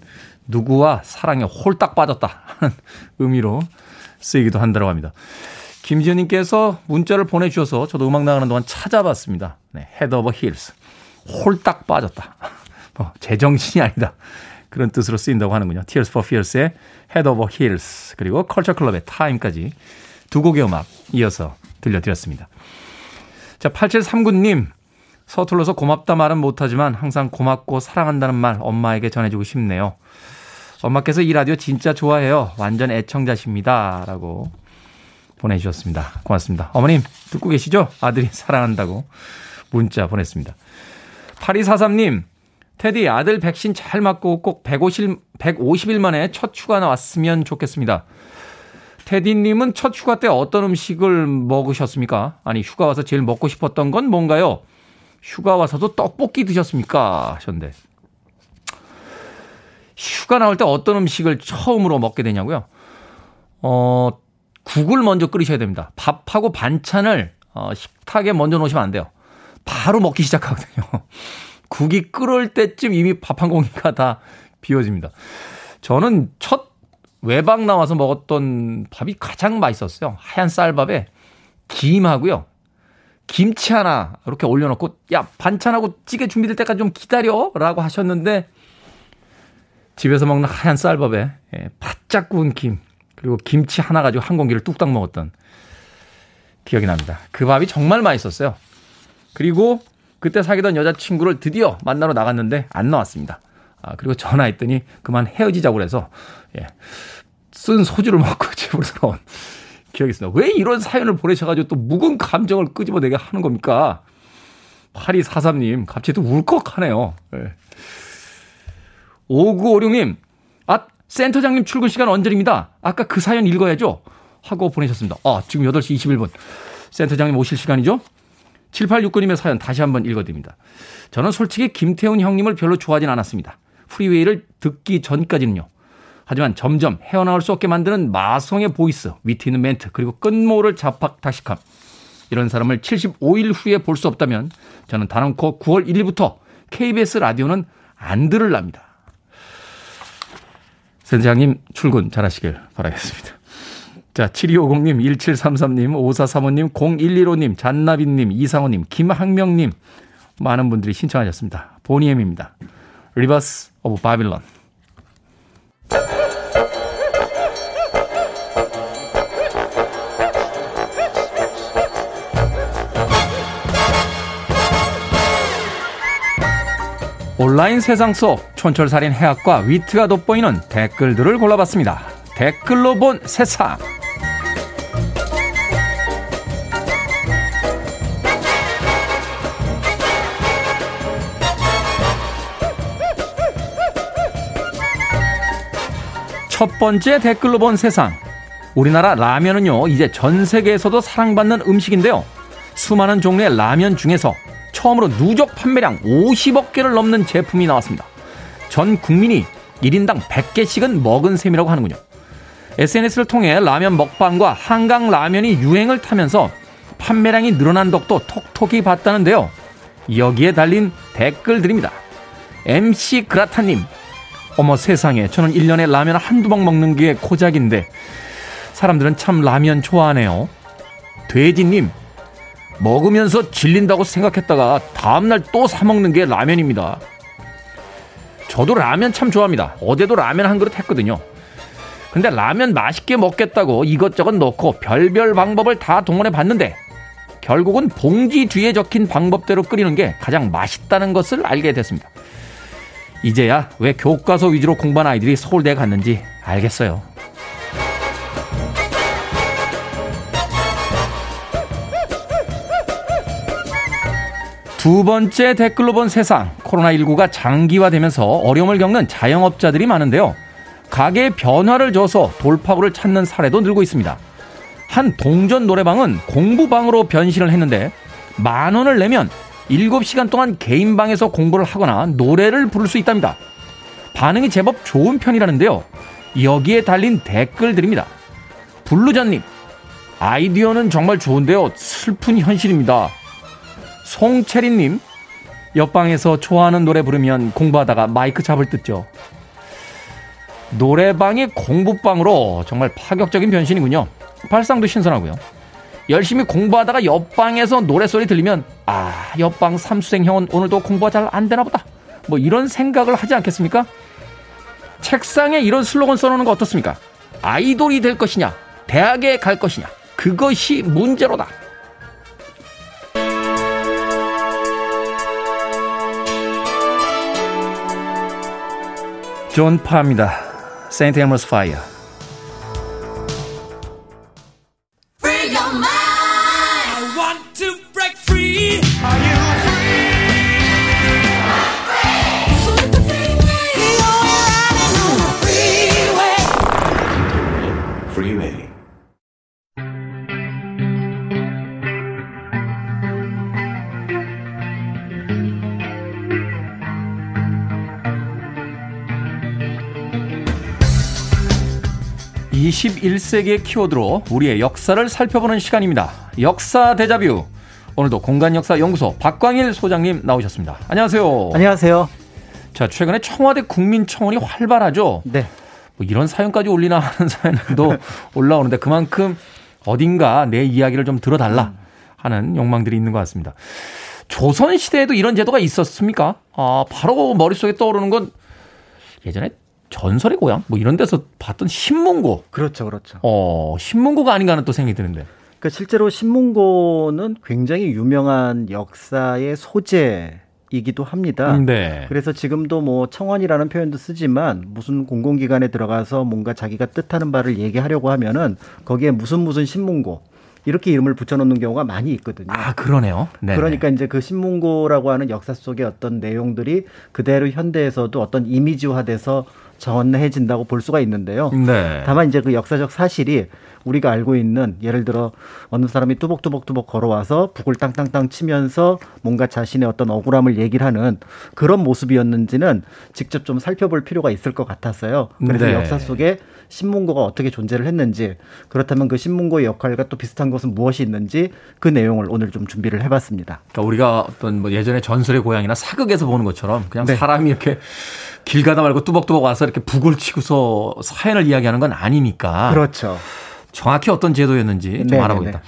누구와 사랑에 홀딱 빠졌다 하는 의미로 쓰이기도 한다고 합니다. 김지현님께서 문자를 보내주셔서 저도 음악 나가는 동안 찾아봤습니다. 네, head over heels. 홀딱 빠졌다. 뭐, 제정신이 아니다. 그런 뜻으로 쓰인다고 하는군요. Tears for Fears의 Head Over Heels 그리고 컬처 클럽의 Time까지 두 곡의 음악 이어서 들려드렸습니다. 자, 8739님. 서툴러서 고맙다 말은 못하지만 항상 고맙고 사랑한다는 말 엄마에게 전해주고 싶네요. 엄마께서 이 라디오 진짜 좋아해요. 완전 애청자십니다. 라고 보내주셨습니다. 고맙습니다. 어머님, 듣고 계시죠? 아들이 사랑한다고 문자 보냈습니다. 8243님, 테디 아들 백신 잘 맞고 꼭 150, 150일 만에 첫 휴가 나왔으면 좋겠습니다. 테디님은 첫 휴가 때 어떤 음식을 먹으셨습니까? 아니, 휴가 와서 제일 먹고 싶었던 건 뭔가요? 휴가 와서도 떡볶이 드셨습니까? 하셨는데. 휴가 나올 때 어떤 음식을 처음으로 먹게 되냐고요? 어, 국을 먼저 끓이셔야 됩니다. 밥하고 반찬을 어, 식탁에 먼저 놓으시면 안 돼요. 바로 먹기 시작하거든요. 국이 끓을 때쯤 이미 밥 한 공기가 다 비워집니다. 저는 첫 외박 나와서 먹었던 밥이 가장 맛있었어요. 하얀 쌀밥에 김하고요. 김치 하나 이렇게 올려놓고 야 반찬하고 찌개 준비될 때까지 좀 기다려라고 하셨는데 집에서 먹는 하얀 쌀밥에 예, 바짝 구운 김 그리고 김치 하나 가지고 한 공기를 뚝딱 먹었던 기억이 납니다. 그 밥이 정말 맛있었어요. 그리고 그때 사귀던 여자친구를 드디어 만나러 나갔는데 안 나왔습니다. 아, 그리고 전화했더니 그만 헤어지자고 그래서, 예, 쓴 소주를 먹고 집으로 돌아온 기억이 있습니다. 왜 이런 사연을 보내셔가지고 또 묵은 감정을 끄집어내게 하는 겁니까? 8243님, 갑자기 또 울컥하네요. 예. 5956님, 아, 센터장님 출근 시간 언제입니다. 아까 그 사연 읽어야죠. 하고 보내셨습니다. 아, 지금 8시 21분. 센터장님 오실 시간이죠? 7869님의 사연 다시 한번 읽어드립니다. 저는 솔직히 김태훈 형님을 별로 좋아하진 않았습니다. 프리웨이를 듣기 전까지는요. 하지만 점점 헤어나올 수 없게 만드는 마성의 보이스, 위트 있는 멘트, 그리고 끝모를 잡학다식함. 이런 사람을 75일 후에 볼 수 없다면 저는 단언코 9월 1일부터 KBS 라디오는 안 들을랍니다. 센터장님 출근 잘하시길 바라겠습니다. 자, 7250님, 1733님, 5435님, 0115님, 잔나비님, 이상호님, 김학명님, 많은 분들이 신청하셨습니다. Boney M입니다. Rivers of Babylon. 온라인 세상 속 촌철살인 해학과 위트가 돋보이는 댓글들을 골라봤습니다. 댓글로 본 세상. 첫 번째 댓글로 본 세상. 우리나라 라면은요, 이제 전 세계에서도 사랑받는 음식인데요. 수많은 종류의 라면 중에서 처음으로 누적 판매량 50억 개를 넘는 제품이 나왔습니다. 전 국민이 1인당 100개씩은 먹은 셈이라고 하는군요. SNS를 통해 라면 먹방과 한강 라면이 유행을 타면서 판매량이 늘어난 덕도 톡톡히 봤다는데요. 여기에 달린 댓글들입니다. MC 그라타님, 어머 세상에 저는 1년에 라면 한두 방 먹는 게 고작인데 사람들은 참 라면 좋아하네요. 돼지님 먹으면서 질린다고 생각했다가 다음날 또 사먹는 게 라면입니다. 저도 라면 참 좋아합니다. 어제도 라면 한 그릇 했거든요. 근데 라면 맛있게 먹겠다고 이것저것 넣고 별별 방법을 다 동원해 봤는데 결국은 봉지 뒤에 적힌 방법대로 끓이는 게 가장 맛있다는 것을 알게 됐습니다. 이제야 왜 교과서 위주로 공부한 아이들이 서울대에 갔는지 알겠어요. 두 번째 댓글로 본 세상. 코로나19가 장기화되면서 어려움을 겪는 자영업자들이 많은데요. 가게 변화를 줘서 돌파구를 찾는 사례도 늘고 있습니다. 한 동전 노래방은 공부방으로 변신을 했는데 만 원을 내면 7시간 동안 개인 방에서 공부를 하거나 노래를 부를 수 있답니다. 반응이 제법 좋은 편이라는데요. 여기에 달린 댓글들입니다. 블루전님, 아이디어는 정말 좋은데요. 슬픈 현실입니다. 송채린님, 옆방에서 좋아하는 노래 부르면 공부하다가 마이크 잡을 듯죠. 노래방이 공부방으로 정말 파격적인 변신이군요. 발상도 신선하고요. 열심히 공부하다가 옆방에서 노래소리 들리면 아 옆방 삼수생 형은 오늘도 공부가 잘 안 되나 보다 뭐 이런 생각을 하지 않겠습니까? 책상에 이런 슬로건 써놓는 거 어떻습니까? 아이돌이 될 것이냐 대학에 갈 것이냐 그것이 문제로다 존 파입니다. 세인트 에머스 파이어 21세기의 키워드로 우리의 역사를 살펴보는 시간입니다. 역사 대자뷰. 오늘도 공간역사연구소 박광일 소장님 나오셨습니다. 안녕하세요. 안녕하세요. 자, 최근에 청와대 국민청원이 활발하죠? 네. 뭐 이런 사연까지 올리나 하는 사연도 올라오는데 그만큼 어딘가 내 이야기를 좀 들어달라 하는 욕망들이 있는 것 같습니다. 조선 시대에도 이런 제도가 있었습니까? 아, 바로 머릿속에 떠오르는 건 예전에 전설의 고향 뭐 이런 데서 봤던 신문고. 그렇죠, 그렇죠. 어, 신문고가 아닌가 하는 또 생각이 드는데. 그러니까 실제로 신문고는 굉장히 유명한 역사의 소재 이기도 합니다. 네. 그래서 지금도 뭐 청원이라는 표현도 쓰지만 무슨 공공기관에 들어가서 뭔가 자기가 뜻하는 바를 얘기하려고 하면은 거기에 무슨 무슨 신문고 이렇게 이름을 붙여놓는 경우가 많이 있거든요. 아, 그러네요. 네 그러니까 이제 그 신문고라고 하는 역사 속의 어떤 내용들이 그대로 현대에서도 어떤 이미지화돼서 전해진다고 볼 수가 있는데요. 네. 다만 이제 그 역사적 사실이 우리가 알고 있는 예를 들어 어느 사람이 뚜벅뚜벅뚜벅 걸어와서 북을 땅땅땅 치면서 뭔가 자신의 어떤 억울함을 얘기를 하는 그런 모습이었는지는 직접 좀 살펴볼 필요가 있을 것 같았어요. 그래서 네. 역사 속에 신문고가 어떻게 존재를 했는지 그렇다면 그 신문고의 역할과 또 비슷한 것은 무엇이 있는지 그 내용을 오늘 좀 준비를 해봤습니다. 그러니까 우리가 어떤 뭐 예전에 전설의 고향이나 사극에서 보는 것처럼 그냥 네. 사람이 이렇게 길 가다 말고 뚜벅뚜벅 와서 이렇게 북을 치고서 사연을 이야기하는 건 아니니까 그렇죠. 정확히 어떤 제도였는지 좀 네네네. 알아보겠다.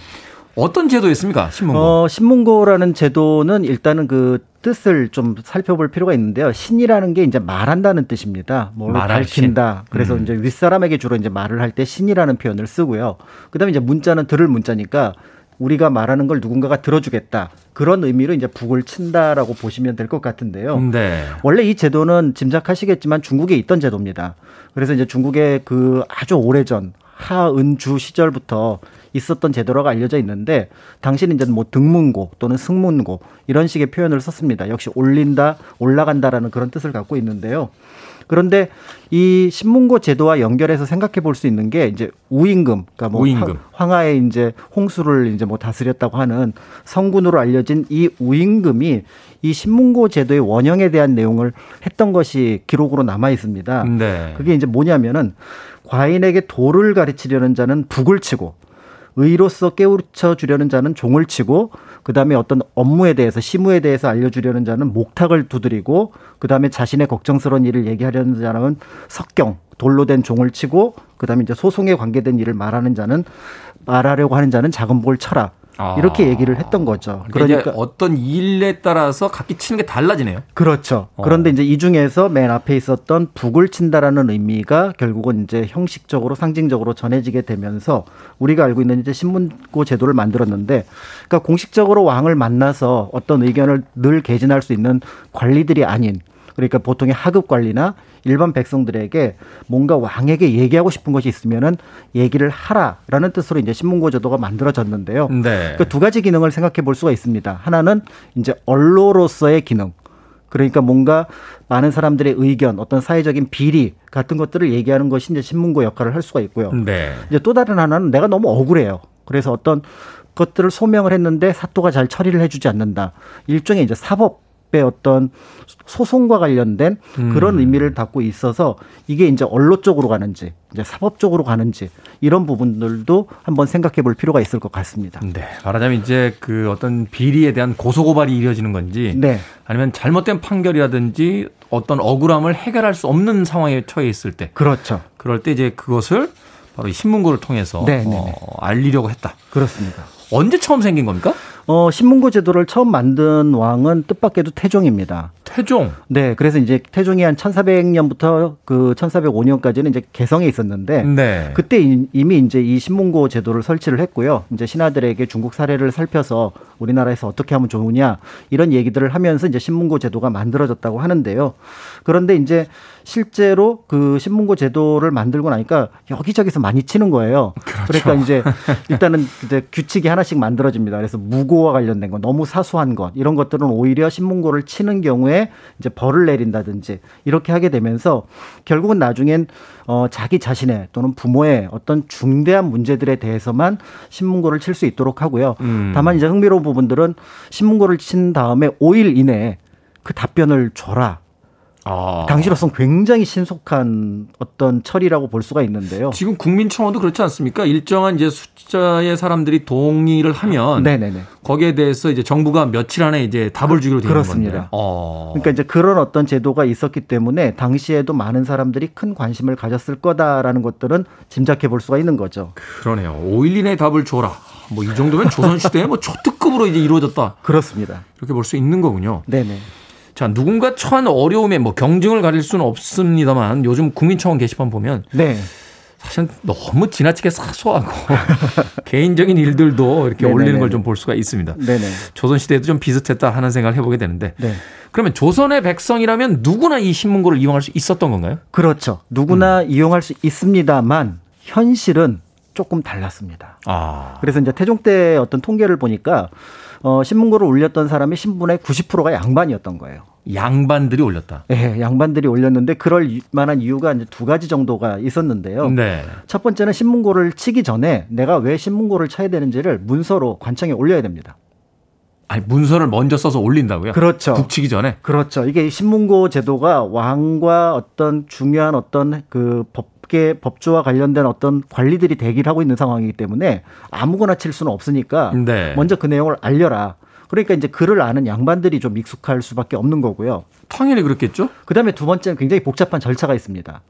어떤 제도였습니까? 신문고. 어, 신문고라는 제도는 일단은 그 뜻을 좀 살펴볼 필요가 있는데요. 신이라는 게 이제 말한다는 뜻입니다. 뭘 밝힌다. 그래서 음. 이제 윗사람에게 주로 이제 말을 할 때 신이라는 표현을 쓰고요. 그다음에 이제 문자는 들을 문자니까 우리가 말하는 걸 누군가가 들어주겠다. 그런 의미로 이제 북을 친다라고 보시면 될 것 같은데요. 네. 원래 이 제도는 짐작하시겠지만 중국에 있던 제도입니다. 그래서 이제 중국의 그 아주 오래전 하은주 시절부터 있었던 제도라고 알려져 있는데 당시는 이제 뭐 등문고 또는 승문고 이런 식의 표현을 썼습니다. 역시 올린다, 올라간다라는 그런 뜻을 갖고 있는데요. 그런데 이 신문고 제도와 연결해서 생각해 볼 수 있는 게 이제 우임금, 그러니까 뭐 우임금. 황- 황하의 이제 홍수를 이제 뭐 다스렸다고 하는 성군으로 알려진 이 우임금이 이 신문고 제도의 원형에 대한 내용을 했던 것이 기록으로 남아 있습니다. 네. 그게 이제 뭐냐면은 과인에게 도를 가르치려는 자는 북을 치고 의로서 깨우쳐 주려는 자는 종을 치고 그다음에 어떤 업무에 대해서 시무에 대해서 알려주려는 자는 목탁을 두드리고 그다음에 자신의 걱정스러운 일을 얘기하려는 자는 석경 돌로 된 종을 치고 그다음에 이제 소송에 관계된 일을 말하는 자는 말하려고 하는 자는 작은 복을 쳐라 아. 이렇게 얘기를 했던 거죠. 그러니까, 그러니까 어떤 일에 따라서 각기 치는 게 달라지네요. 그렇죠. 어. 그런데 이제 이 중에서 맨 앞에 있었던 북을 친다라는 의미가 결국은 이제 형식적으로 상징적으로 전해지게 되면서 우리가 알고 있는 이제 신문고 제도를 만들었는데 그러니까 공식적으로 왕을 만나서 어떤 의견을 늘 개진할 수 있는 관리들이 아닌 그러니까 보통의 하급 관리나 일반 백성들에게 뭔가 왕에게 얘기하고 싶은 것이 있으면은 얘기를 하라라는 뜻으로 이제 신문고 제도가 만들어졌는데요. 네. 그두 가지 기능을 생각해 볼 수가 있습니다. 하나는 이제 언로로서의 기능. 그러니까 뭔가 많은 사람들의 의견, 어떤 사회적인 비리 같은 것들을 얘기하는 것이 이제 신문고 역할을 할 수가 있고요. 네. 이제 또 다른 하나는 내가 너무 억울해요. 그래서 어떤 것들을 소명을 했는데 사또가 잘 처리를 해주지 않는다. 일종의 이제 사법 의 어떤 소송과 관련된 그런 음. 의미를 갖고 있어서 이게 이제 언로 쪽으로 가는지 이제 사법 쪽으로 가는지 이런 부분들도 한번 생각해 볼 필요가 있을 것 같습니다. 네. 말하자면 이제 그 어떤 비리에 대한 고소고발이 이루어지는 건지 네. 아니면 잘못된 판결이라든지 어떤 억울함을 해결할 수 없는 상황에 처해 있을 때 그렇죠. 그럴 때 이제 그것을 바로 이 신문고를 통해서 네, 네, 네. 어, 알리려고 했다. 그렇습니다. 언제 처음 생긴 겁니까? 어, 신문고 제도를 처음 만든 왕은 뜻밖에도 태종입니다. 태종. 네, 그래서 이제 태종이 한 1400년부터 그 1405년까지는 이제 개성에 있었는데 네. 그때 이- 이미 이제 이 신문고 제도를 설치를 했고요. 이제 신하들에게 중국 사례를 살펴서 우리나라에서 어떻게 하면 좋으냐 이런 얘기들을 하면서 이제 신문고 제도가 만들어졌다고 하는데요. 그런데 이제 실제로 그 신문고 제도를 만들고 나니까 여기저기서 많이 치는 거예요. 그러니까 이제 일단은 이제 규칙이 하나씩 만들어집니다. 그래서 무고 와 관련된 거, 너무 사소한 것 이런 것들은 오히려 신문고를 치는 경우에 이제 벌을 내린다든지 이렇게 하게 되면서 결국은 나중엔 어 자기 자신의 또는 부모의 어떤 중대한 문제들에 대해서만 신문고를 칠 수 있도록 하고요. 음. 다만 이제 흥미로운 부분들은 신문고를 친 다음에 5일 이내에 그 답변을 줘라. 아. 당시로서는 굉장히 신속한 어떤 처리라고 볼 수가 있는데요. 지금 국민청원도 그렇지 않습니까? 일정한 이제 숫자의 사람들이 동의를 하면 네네네. 거기에 대해서 이제 정부가 며칠 안에 이제 답을 주기로 되어 그렇습니다. 어. 그러니까 이제 그런 어떤 제도가 있었기 때문에 당시에도 많은 사람들이 큰 관심을 가졌을 거다라는 것들은 짐작해 볼 수가 있는 거죠. 그러네요. 5일 이내에 답을 줘라. 뭐 이 정도면 조선시대에 뭐 초특급으로 이제 이루어졌다. 그렇습니다. 이렇게 볼 수 있는 거군요. 네네. 자, 누군가 처한 어려움에 뭐 경증을 가릴 수는 없습니다만 요즘 국민청원 게시판 보면 네. 사실 너무 지나치게 사소하고 개인적인 일들도 이렇게 네네네. 올리는 걸 좀 볼 수가 있습니다. 네네. 조선 시대에도 좀 비슷했다 하는 생각을 해보게 되는데 네. 그러면 조선의 백성이라면 누구나 이 신문고를 이용할 수 있었던 건가요? 그렇죠. 누구나 이용할 수 있습니다만 현실은 조금 달랐습니다. 아, 그래서 이제 태종 때 어떤 통계를 보니까 어, 신문고를 올렸던 사람의 신분의 90%가 양반이었던 거예요. 양반들이 올렸다. 예, 양반들이 올렸는데 그럴 이- 만한 이유가 이제 두 가지 정도가 있었는데요. 네. 첫 번째는 신문고를 치기 전에 내가 왜 신문고를 쳐야 되는지를 문서로 관청에 올려야 됩니다. 아니 문서를 먼저 써서 올린다고요? 그렇죠. 북치기 전에. 그렇죠. 이게 신문고 제도가 왕과 어떤 중요한 어떤 그 법 계 법조와 관련된 어떤 관리들이 대기를 하고 있는 상황이기 때문에 아무거나 칠 수는 없으니까 네. 먼저 그 내용을 알려라. 그러니까 이제 글을 아는 양반들이 좀 익숙할 수밖에 없는 거고요. 당연히 그렇겠죠. 그다음에 두 번째는 굉장히 복잡한 절차가 있습니다.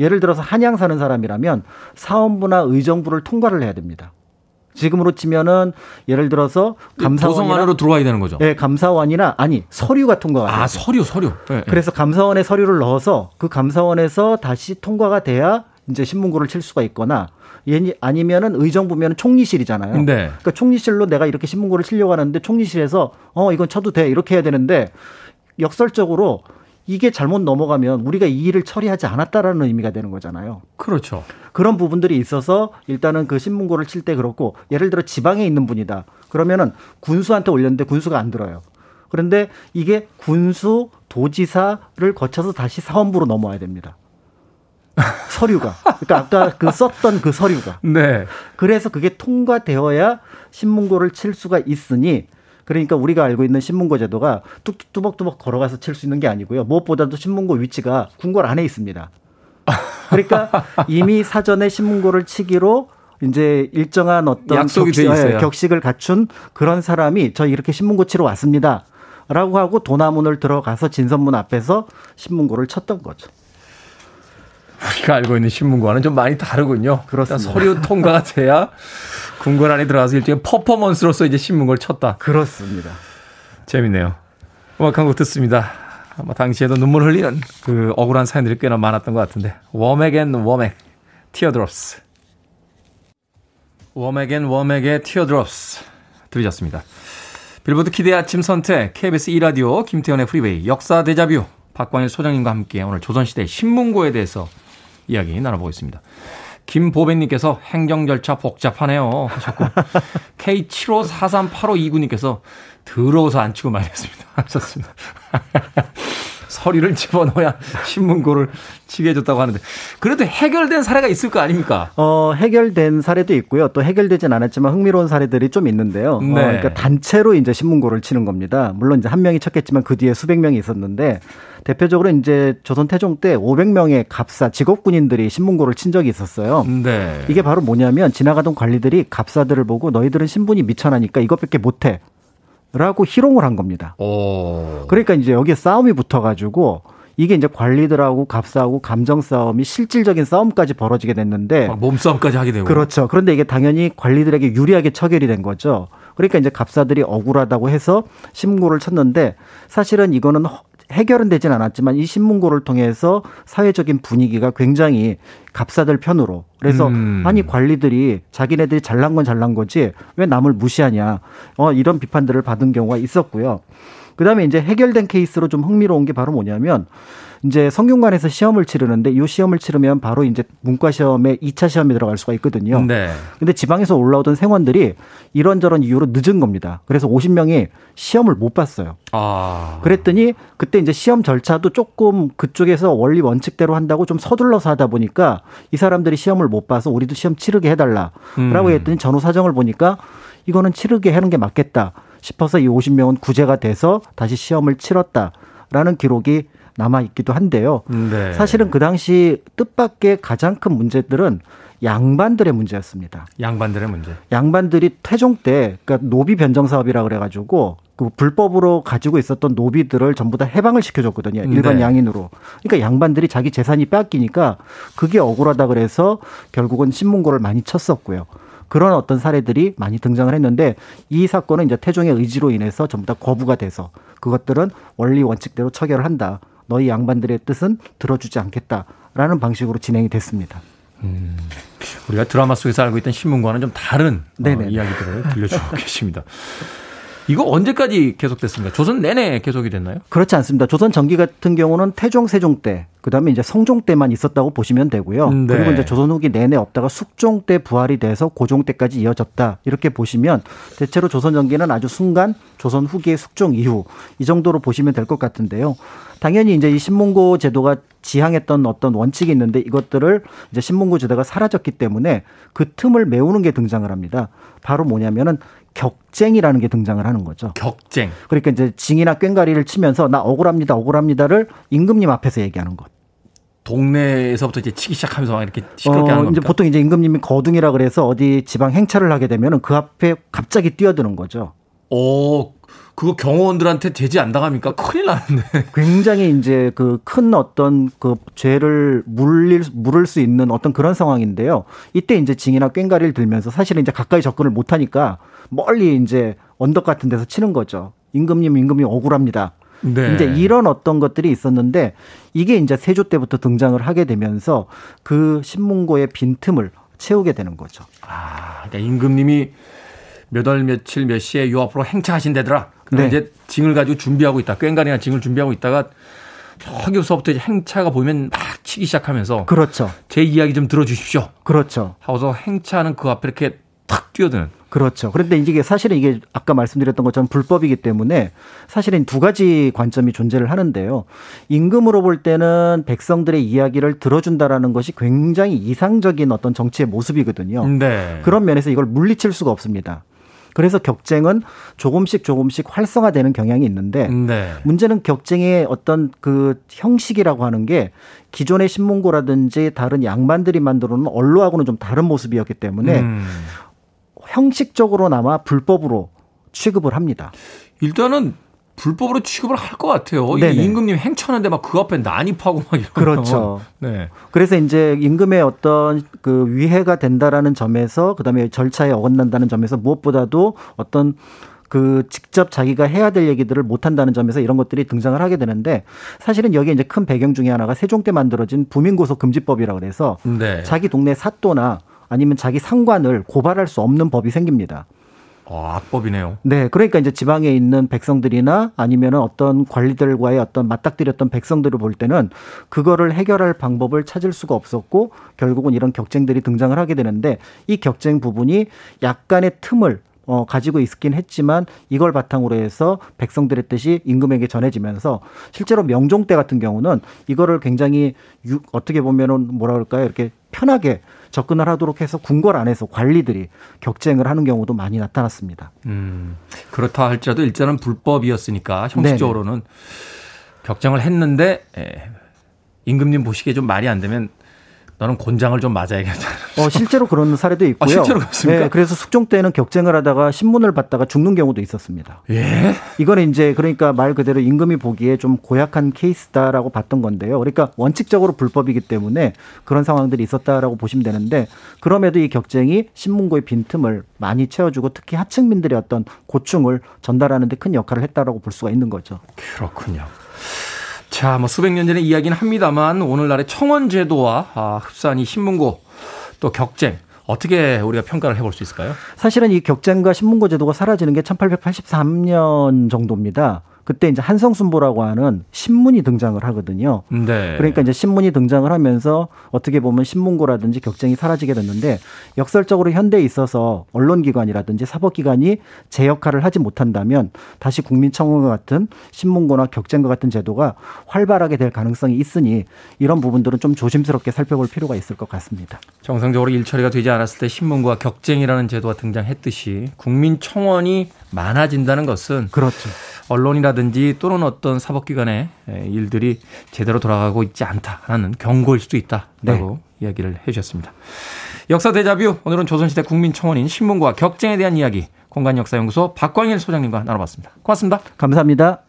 예를 들어서 한양 사는 사람이라면 사원부나 의정부를 통과를 해야 됩니다. 지금으로 치면은 예를 들어서 도성 감사원이나 안으로 들어와야 되는 거죠. 예, 감사원이나 아니 서류가 통과가 돼요. 아 서류 서류. 네, 네. 그래서 감사원에 서류를 넣어서 그 감사원에서 다시 통과가 돼야 이제 신문고를 칠 수가 있거나 아니면은 의정부면 총리실이잖아요. 네. 그러니까 총리실로 내가 이렇게 신문고를 치려고 하는데 총리실에서 어 이건 쳐도 돼 이렇게 해야 되는데 역설적으로 이게 잘못 넘어가면 우리가 이 일을 처리하지 않았다라는 의미가 되는 거잖아요. 그렇죠. 그런 부분들이 있어서 일단은 그 신문고를 칠 때 그렇고 예를 들어 지방에 있는 분이다. 그러면은 군수한테 올렸는데 군수가 안 들어요. 그런데 이게 군수 도지사를 거쳐서 다시 사원부로 넘어와야 됩니다. 서류가. 그러니까 아까 그 썼던 그 서류가. 네. 그래서 그게 통과되어야 신문고를 칠 수가 있으니 그러니까 우리가 알고 있는 신문고 제도가 뚝뚝 뚜벅뚜벅 걸어가서 칠 수 있는 게 아니고요. 무엇보다도 신문고 위치가 궁궐 안에 있습니다. 그러니까 이미 사전에 신문고를 치기로 이제 일정한 어떤 약속이 돼 격식, 있어요. 예, 격식을 갖춘 그런 사람이 저 이렇게 신문고 치러 왔습니다. 라고 하고 도나문을 들어가서 진선문 앞에서 신문고를 쳤던 거죠. 우리가 알고 있는 신문과는 좀 많이 다르군요. 그렇습니다. 서류 통과가 돼야 궁궐 안에 들어가서 일종의 퍼포먼스로서 이제 신문을 쳤다. 그렇습니다. 재밌네요. 음악 한 곡 듣습니다. 아마 당시에도 눈물 흘리는 그 억울한 사연들이 꽤나 많았던 것 같은데. Womack & Womack, Teardrops. Womack & Womack의 Teardrops 들으셨습니다. 빌보드 키드의 아침 선택, KBS 2라디오, 김태훈의 프리웨이, 역사 데자뷰, 박광일 소장님과 함께 오늘 조선시대 신문고에 대해서 이야기 나눠보겠습니다. 김보배님께서 행정 절차 복잡하네요 하셨고 K75438529님께서 더러워서 안 치고 말겠습니다 하셨습니다. 서류를 집어넣어야 신문고를 치게 해줬다고 하는데 그래도 해결된 사례가 있을 거 아닙니까? 어, 해결된 사례도 있고요. 또 해결되진 않았지만 흥미로운 사례들이 좀 있는데요. 어, 네. 그러니까 단체로 이제 신문고를 치는 겁니다. 물론 이제 한 명이 쳤겠지만 그 뒤에 수백 명이 있었는데 대표적으로 이제 조선 태종 때 500명의 갑사 직업 군인들이 신문고를 친 적이 있었어요. 네. 이게 바로 뭐냐면 지나가던 관리들이 갑사들을 보고 너희들은 신분이 미천하니까 이것밖에 못해. 라고 희롱을 한 겁니다. 오. 그러니까 이제 여기에 싸움이 붙어가지고 이게 이제 관리들하고 갑사하고 감정 싸움이 실질적인 싸움까지 벌어지게 됐는데 막 몸싸움까지 하게 되고. 그렇죠. 그런데 이게 당연히 관리들에게 유리하게 처결이 된 거죠. 그러니까 이제 갑사들이 억울하다고 해서 신문고를 쳤는데 사실은 이거는 허- 해결은 되진 않았지만 이 신문고를 통해서 사회적인 분위기가 굉장히 갑사들 편으로 그래서 음. 아니 관리들이 자기네들이 잘난 건 잘난 거지 왜 남을 무시하냐 어 이런 비판들을 받은 경우가 있었고요. 그다음에 이제 해결된 케이스로 좀 흥미로운 게 바로 뭐냐면 이제 성균관에서 시험을 치르는데 이 시험을 치르면 바로 이제 문과 시험에 2차 시험에 들어갈 수가 있거든요. 네. 근데 지방에서 올라오던 생원들이 이런저런 이유로 늦은 겁니다. 그래서 50명이 시험을 못 봤어요. 아. 그랬더니 그때 이제 시험 절차도 조금 그쪽에서 원리 원칙대로 한다고 좀 서둘러서 하다 보니까 이 사람들이 시험을 못 봐서 우리도 시험 치르게 해달라라고 음. 했더니 전후 사정을 보니까 이거는 치르게 하는 게 맞겠다 싶어서 이 50명은 구제가 돼서 다시 시험을 치렀다라는 기록이 남아 있기도 한데요. 네. 사실은 그 당시 뜻밖의 가장 큰 문제들은 양반들의 문제였습니다. 양반들의 문제. 양반들이 태종 때 그러니까 노비 변정 사업이라 그래 가지고 그 불법으로 가지고 있었던 노비들을 전부 다 해방을 시켜줬거든요. 일반 네. 양인으로. 그러니까 양반들이 자기 재산이 뺏기니까 그게 억울하다 그래서 결국은 신문고를 많이 쳤었고요. 그런 어떤 사례들이 많이 등장을 했는데 이 사건은 이제 태종의 의지로 인해서 전부 다 거부가 돼서 그것들은 원리 원칙대로 처결을 한다. 너희 양반들의 뜻은 들어주지 않겠다라는 방식으로 진행이 됐습니다. 우리가 드라마 속에서 알고 있던 신문과는 좀 다른 어. 이야기들을 들려주고 계십니다. 이거 언제까지 계속됐습니까? 조선 내내 계속이 됐나요? 그렇지 않습니다. 조선 전기 같은 경우는 태종, 세종 때, 그 다음에 이제 성종 때만 있었다고 보시면 되고요. 음, 네. 그리고 이제 조선 후기 내내 없다가 숙종 때 부활이 돼서 고종 때까지 이어졌다. 이렇게 보시면 대체로 조선 전기는 아주 순간 조선 후기의 숙종 이후 이 정도로 보시면 될 것 같은데요. 당연히 이제 이 신문고 제도가 지향했던 어떤 원칙이 있는데 이것들을 이제 신문고 제도가 사라졌기 때문에 그 틈을 메우는 게 등장을 합니다. 바로 뭐냐면은 격쟁이라는 게 등장을 하는 거죠. 격쟁. 그러니까 이제 징이나 꽹과리를 치면서 나 억울합니다, 억울합니다를 임금님 앞에서 얘기하는 것. 동네에서부터 이제 치기 시작하면서 막 이렇게 시끄럽게 하는 어, 이제 겁니까? 보통 이제 임금님이 거둥이라 그래서 어디 지방 행차를 하게 되면은 그 앞에 갑자기 뛰어드는 거죠. 오, 그거 경호원들한테 제지 안 당합니까? 큰일 나는데. 굉장히 이제 그 큰 어떤 그 죄를 물릴 물을 수 있는 어떤 그런 상황인데요. 이때 이제 징이나 꽹과리를 들면서 사실은 이제 가까이 접근을 못 하니까 멀리 이제 언덕 같은 데서 치는 거죠. 임금님 임금님 억울합니다. 네. 이제 이런 어떤 것들이 있었는데 이게 이제 세조 때부터 등장을 하게 되면서 그 신문고의 빈틈을 채우게 되는 거죠. 아, 그러니까 임금님이 몇 월 며칠 몇 시에 요 앞으로 행차하신다더라. 그럼 네. 이제 징을 가지고 준비하고 있다. 꽹과리나 징을 준비하고 있다가 저기서부터 이제 행차가 보이면 막 치기 시작하면서 그렇죠. 제 이야기 좀 들어주십시오. 그렇죠. 하고서 행차하는 그 앞에 이렇게 탁 뛰어드는. 그렇죠. 그런데 이게 사실은 이게 아까 말씀드렸던 것처럼 불법이기 때문에 사실은 두 가지 관점이 존재를 하는데요. 임금으로 볼 때는 백성들의 이야기를 들어준다라는 것이 굉장히 이상적인 어떤 정치의 모습이거든요. 네. 그런 면에서 이걸 물리칠 수가 없습니다. 그래서 격쟁은 조금씩 조금씩 활성화되는 경향이 있는데 네. 문제는 격쟁의 어떤 그 형식이라고 하는 게 기존의 신문고라든지 다른 양반들이 만들어 놓은 언로하고는 좀 다른 모습이었기 때문에 음. 형식적으로나마 불법으로 취급을 합니다. 일단은 불법으로 취급을 할 것 같아요. 임금님 행차하는데 막 그 앞에 난입하고 막 이런 그렇죠. 네. 그래서 이제 임금의 어떤 그 위해가 된다라는 점에서 그다음에 절차에 어긋난다는 점에서 무엇보다도 어떤 그 직접 자기가 해야 될 얘기들을 못 한다는 점에서 이런 것들이 등장을 하게 되는데 사실은 여기에 이제 큰 배경 중에 하나가 세종 때 만들어진 부민고소 금지법이라 그래서 네. 자기 동네 사또나 아니면 자기 상관을 고발할 수 없는 법이 생깁니다. 어, 악법이네요. 네, 그러니까 이제 지방에 있는 백성들이나 아니면은 어떤 관리들과의 어떤 맞닥뜨렸던 백성들을 볼 때는 그거를 해결할 방법을 찾을 수가 없었고 결국은 이런 격쟁들이 등장을 하게 되는데 이 격쟁 부분이 약간의 틈을 어, 가지고 있긴 했지만 이걸 바탕으로 해서 백성들의 뜻이 임금에게 전해지면서 실제로 명종 때 같은 경우는 이거를 굉장히 유, 어떻게 보면은 뭐라 그럴까요? 이렇게 편하게 접근을 하도록 해서 궁궐 안에서 관리들이 격쟁을 하는 경우도 많이 나타났습니다. 음, 그렇다 할지라도 일단은 불법이었으니까 형식적으로는 격정을 했는데 에, 임금님 보시기에 좀 말이 안 되면 너는 곤장을 좀 맞아야겠다. 어, 실제로 그런 사례도 있고요. 아, 실제로 그렇습니까? 네, 그래서 숙종 때는 격쟁을 하다가 신문을 받다가 죽는 경우도 있었습니다. 예? 이거는 이제 그러니까 말 그대로 임금이 보기에 좀 고약한 케이스다라고 봤던 건데요. 그러니까 원칙적으로 불법이기 때문에 그런 상황들이 있었다라고 보시면 되는데 그럼에도 이 격쟁이 신문고의 빈틈을 많이 채워주고 특히 하층민들의 어떤 고충을 전달하는 데 큰 역할을 했다라고 볼 수가 있는 거죠. 그렇군요. 자, 뭐 수백 년 전의 이야기는 합니다만 오늘날의 청원제도와 아, 흡사한 이 신문고 또 격쟁 어떻게 우리가 평가를 해볼 수 있을까요? 사실은 이 격쟁과 신문고 제도가 사라지는 게 1883년 정도입니다. 그때 이제 한성순보라고 하는 신문이 등장을 하거든요. 네. 그러니까 이제 신문이 등장을 하면서 어떻게 보면 신문고라든지 격쟁이 사라지게 됐는데 역설적으로 현대에 있어서 언론기관이라든지 사법기관이 제 역할을 하지 못한다면 다시 국민청원과 같은 신문고나 격쟁과 같은 제도가 활발하게 될 가능성이 있으니 이런 부분들은 좀 조심스럽게 살펴볼 필요가 있을 것 같습니다. 정상적으로 일처리가 되지 않았을 때 신문과 격쟁이라는 제도가 등장했듯이 국민청원이 많아진다는 것은 그렇죠. 언론이라든지 또는 어떤 사법기관의 일들이 제대로 돌아가고 있지 않다라는 경고일 수도 있다라고 네. 이야기를 해주셨습니다. 역사 대자뷰 오늘은 조선시대 국민청원인 신문과 격쟁에 대한 이야기 공간역사연구소 박광일 소장님과 나눠봤습니다. 고맙습니다. 감사합니다.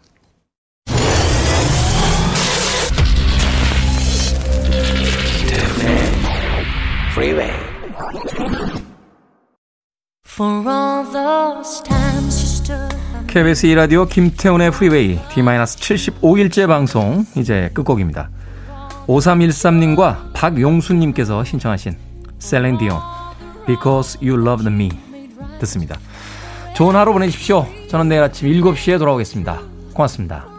KBS 2라디오 김태훈의 프리웨이 D-75일째 방송 이제 끝곡입니다. 5313님과 박용수님께서 신청하신 셀렌디온 Because You Loved Me 듣습니다. 좋은 하루 보내십시오. 저는 내일 아침 7시에 돌아오겠습니다. 고맙습니다.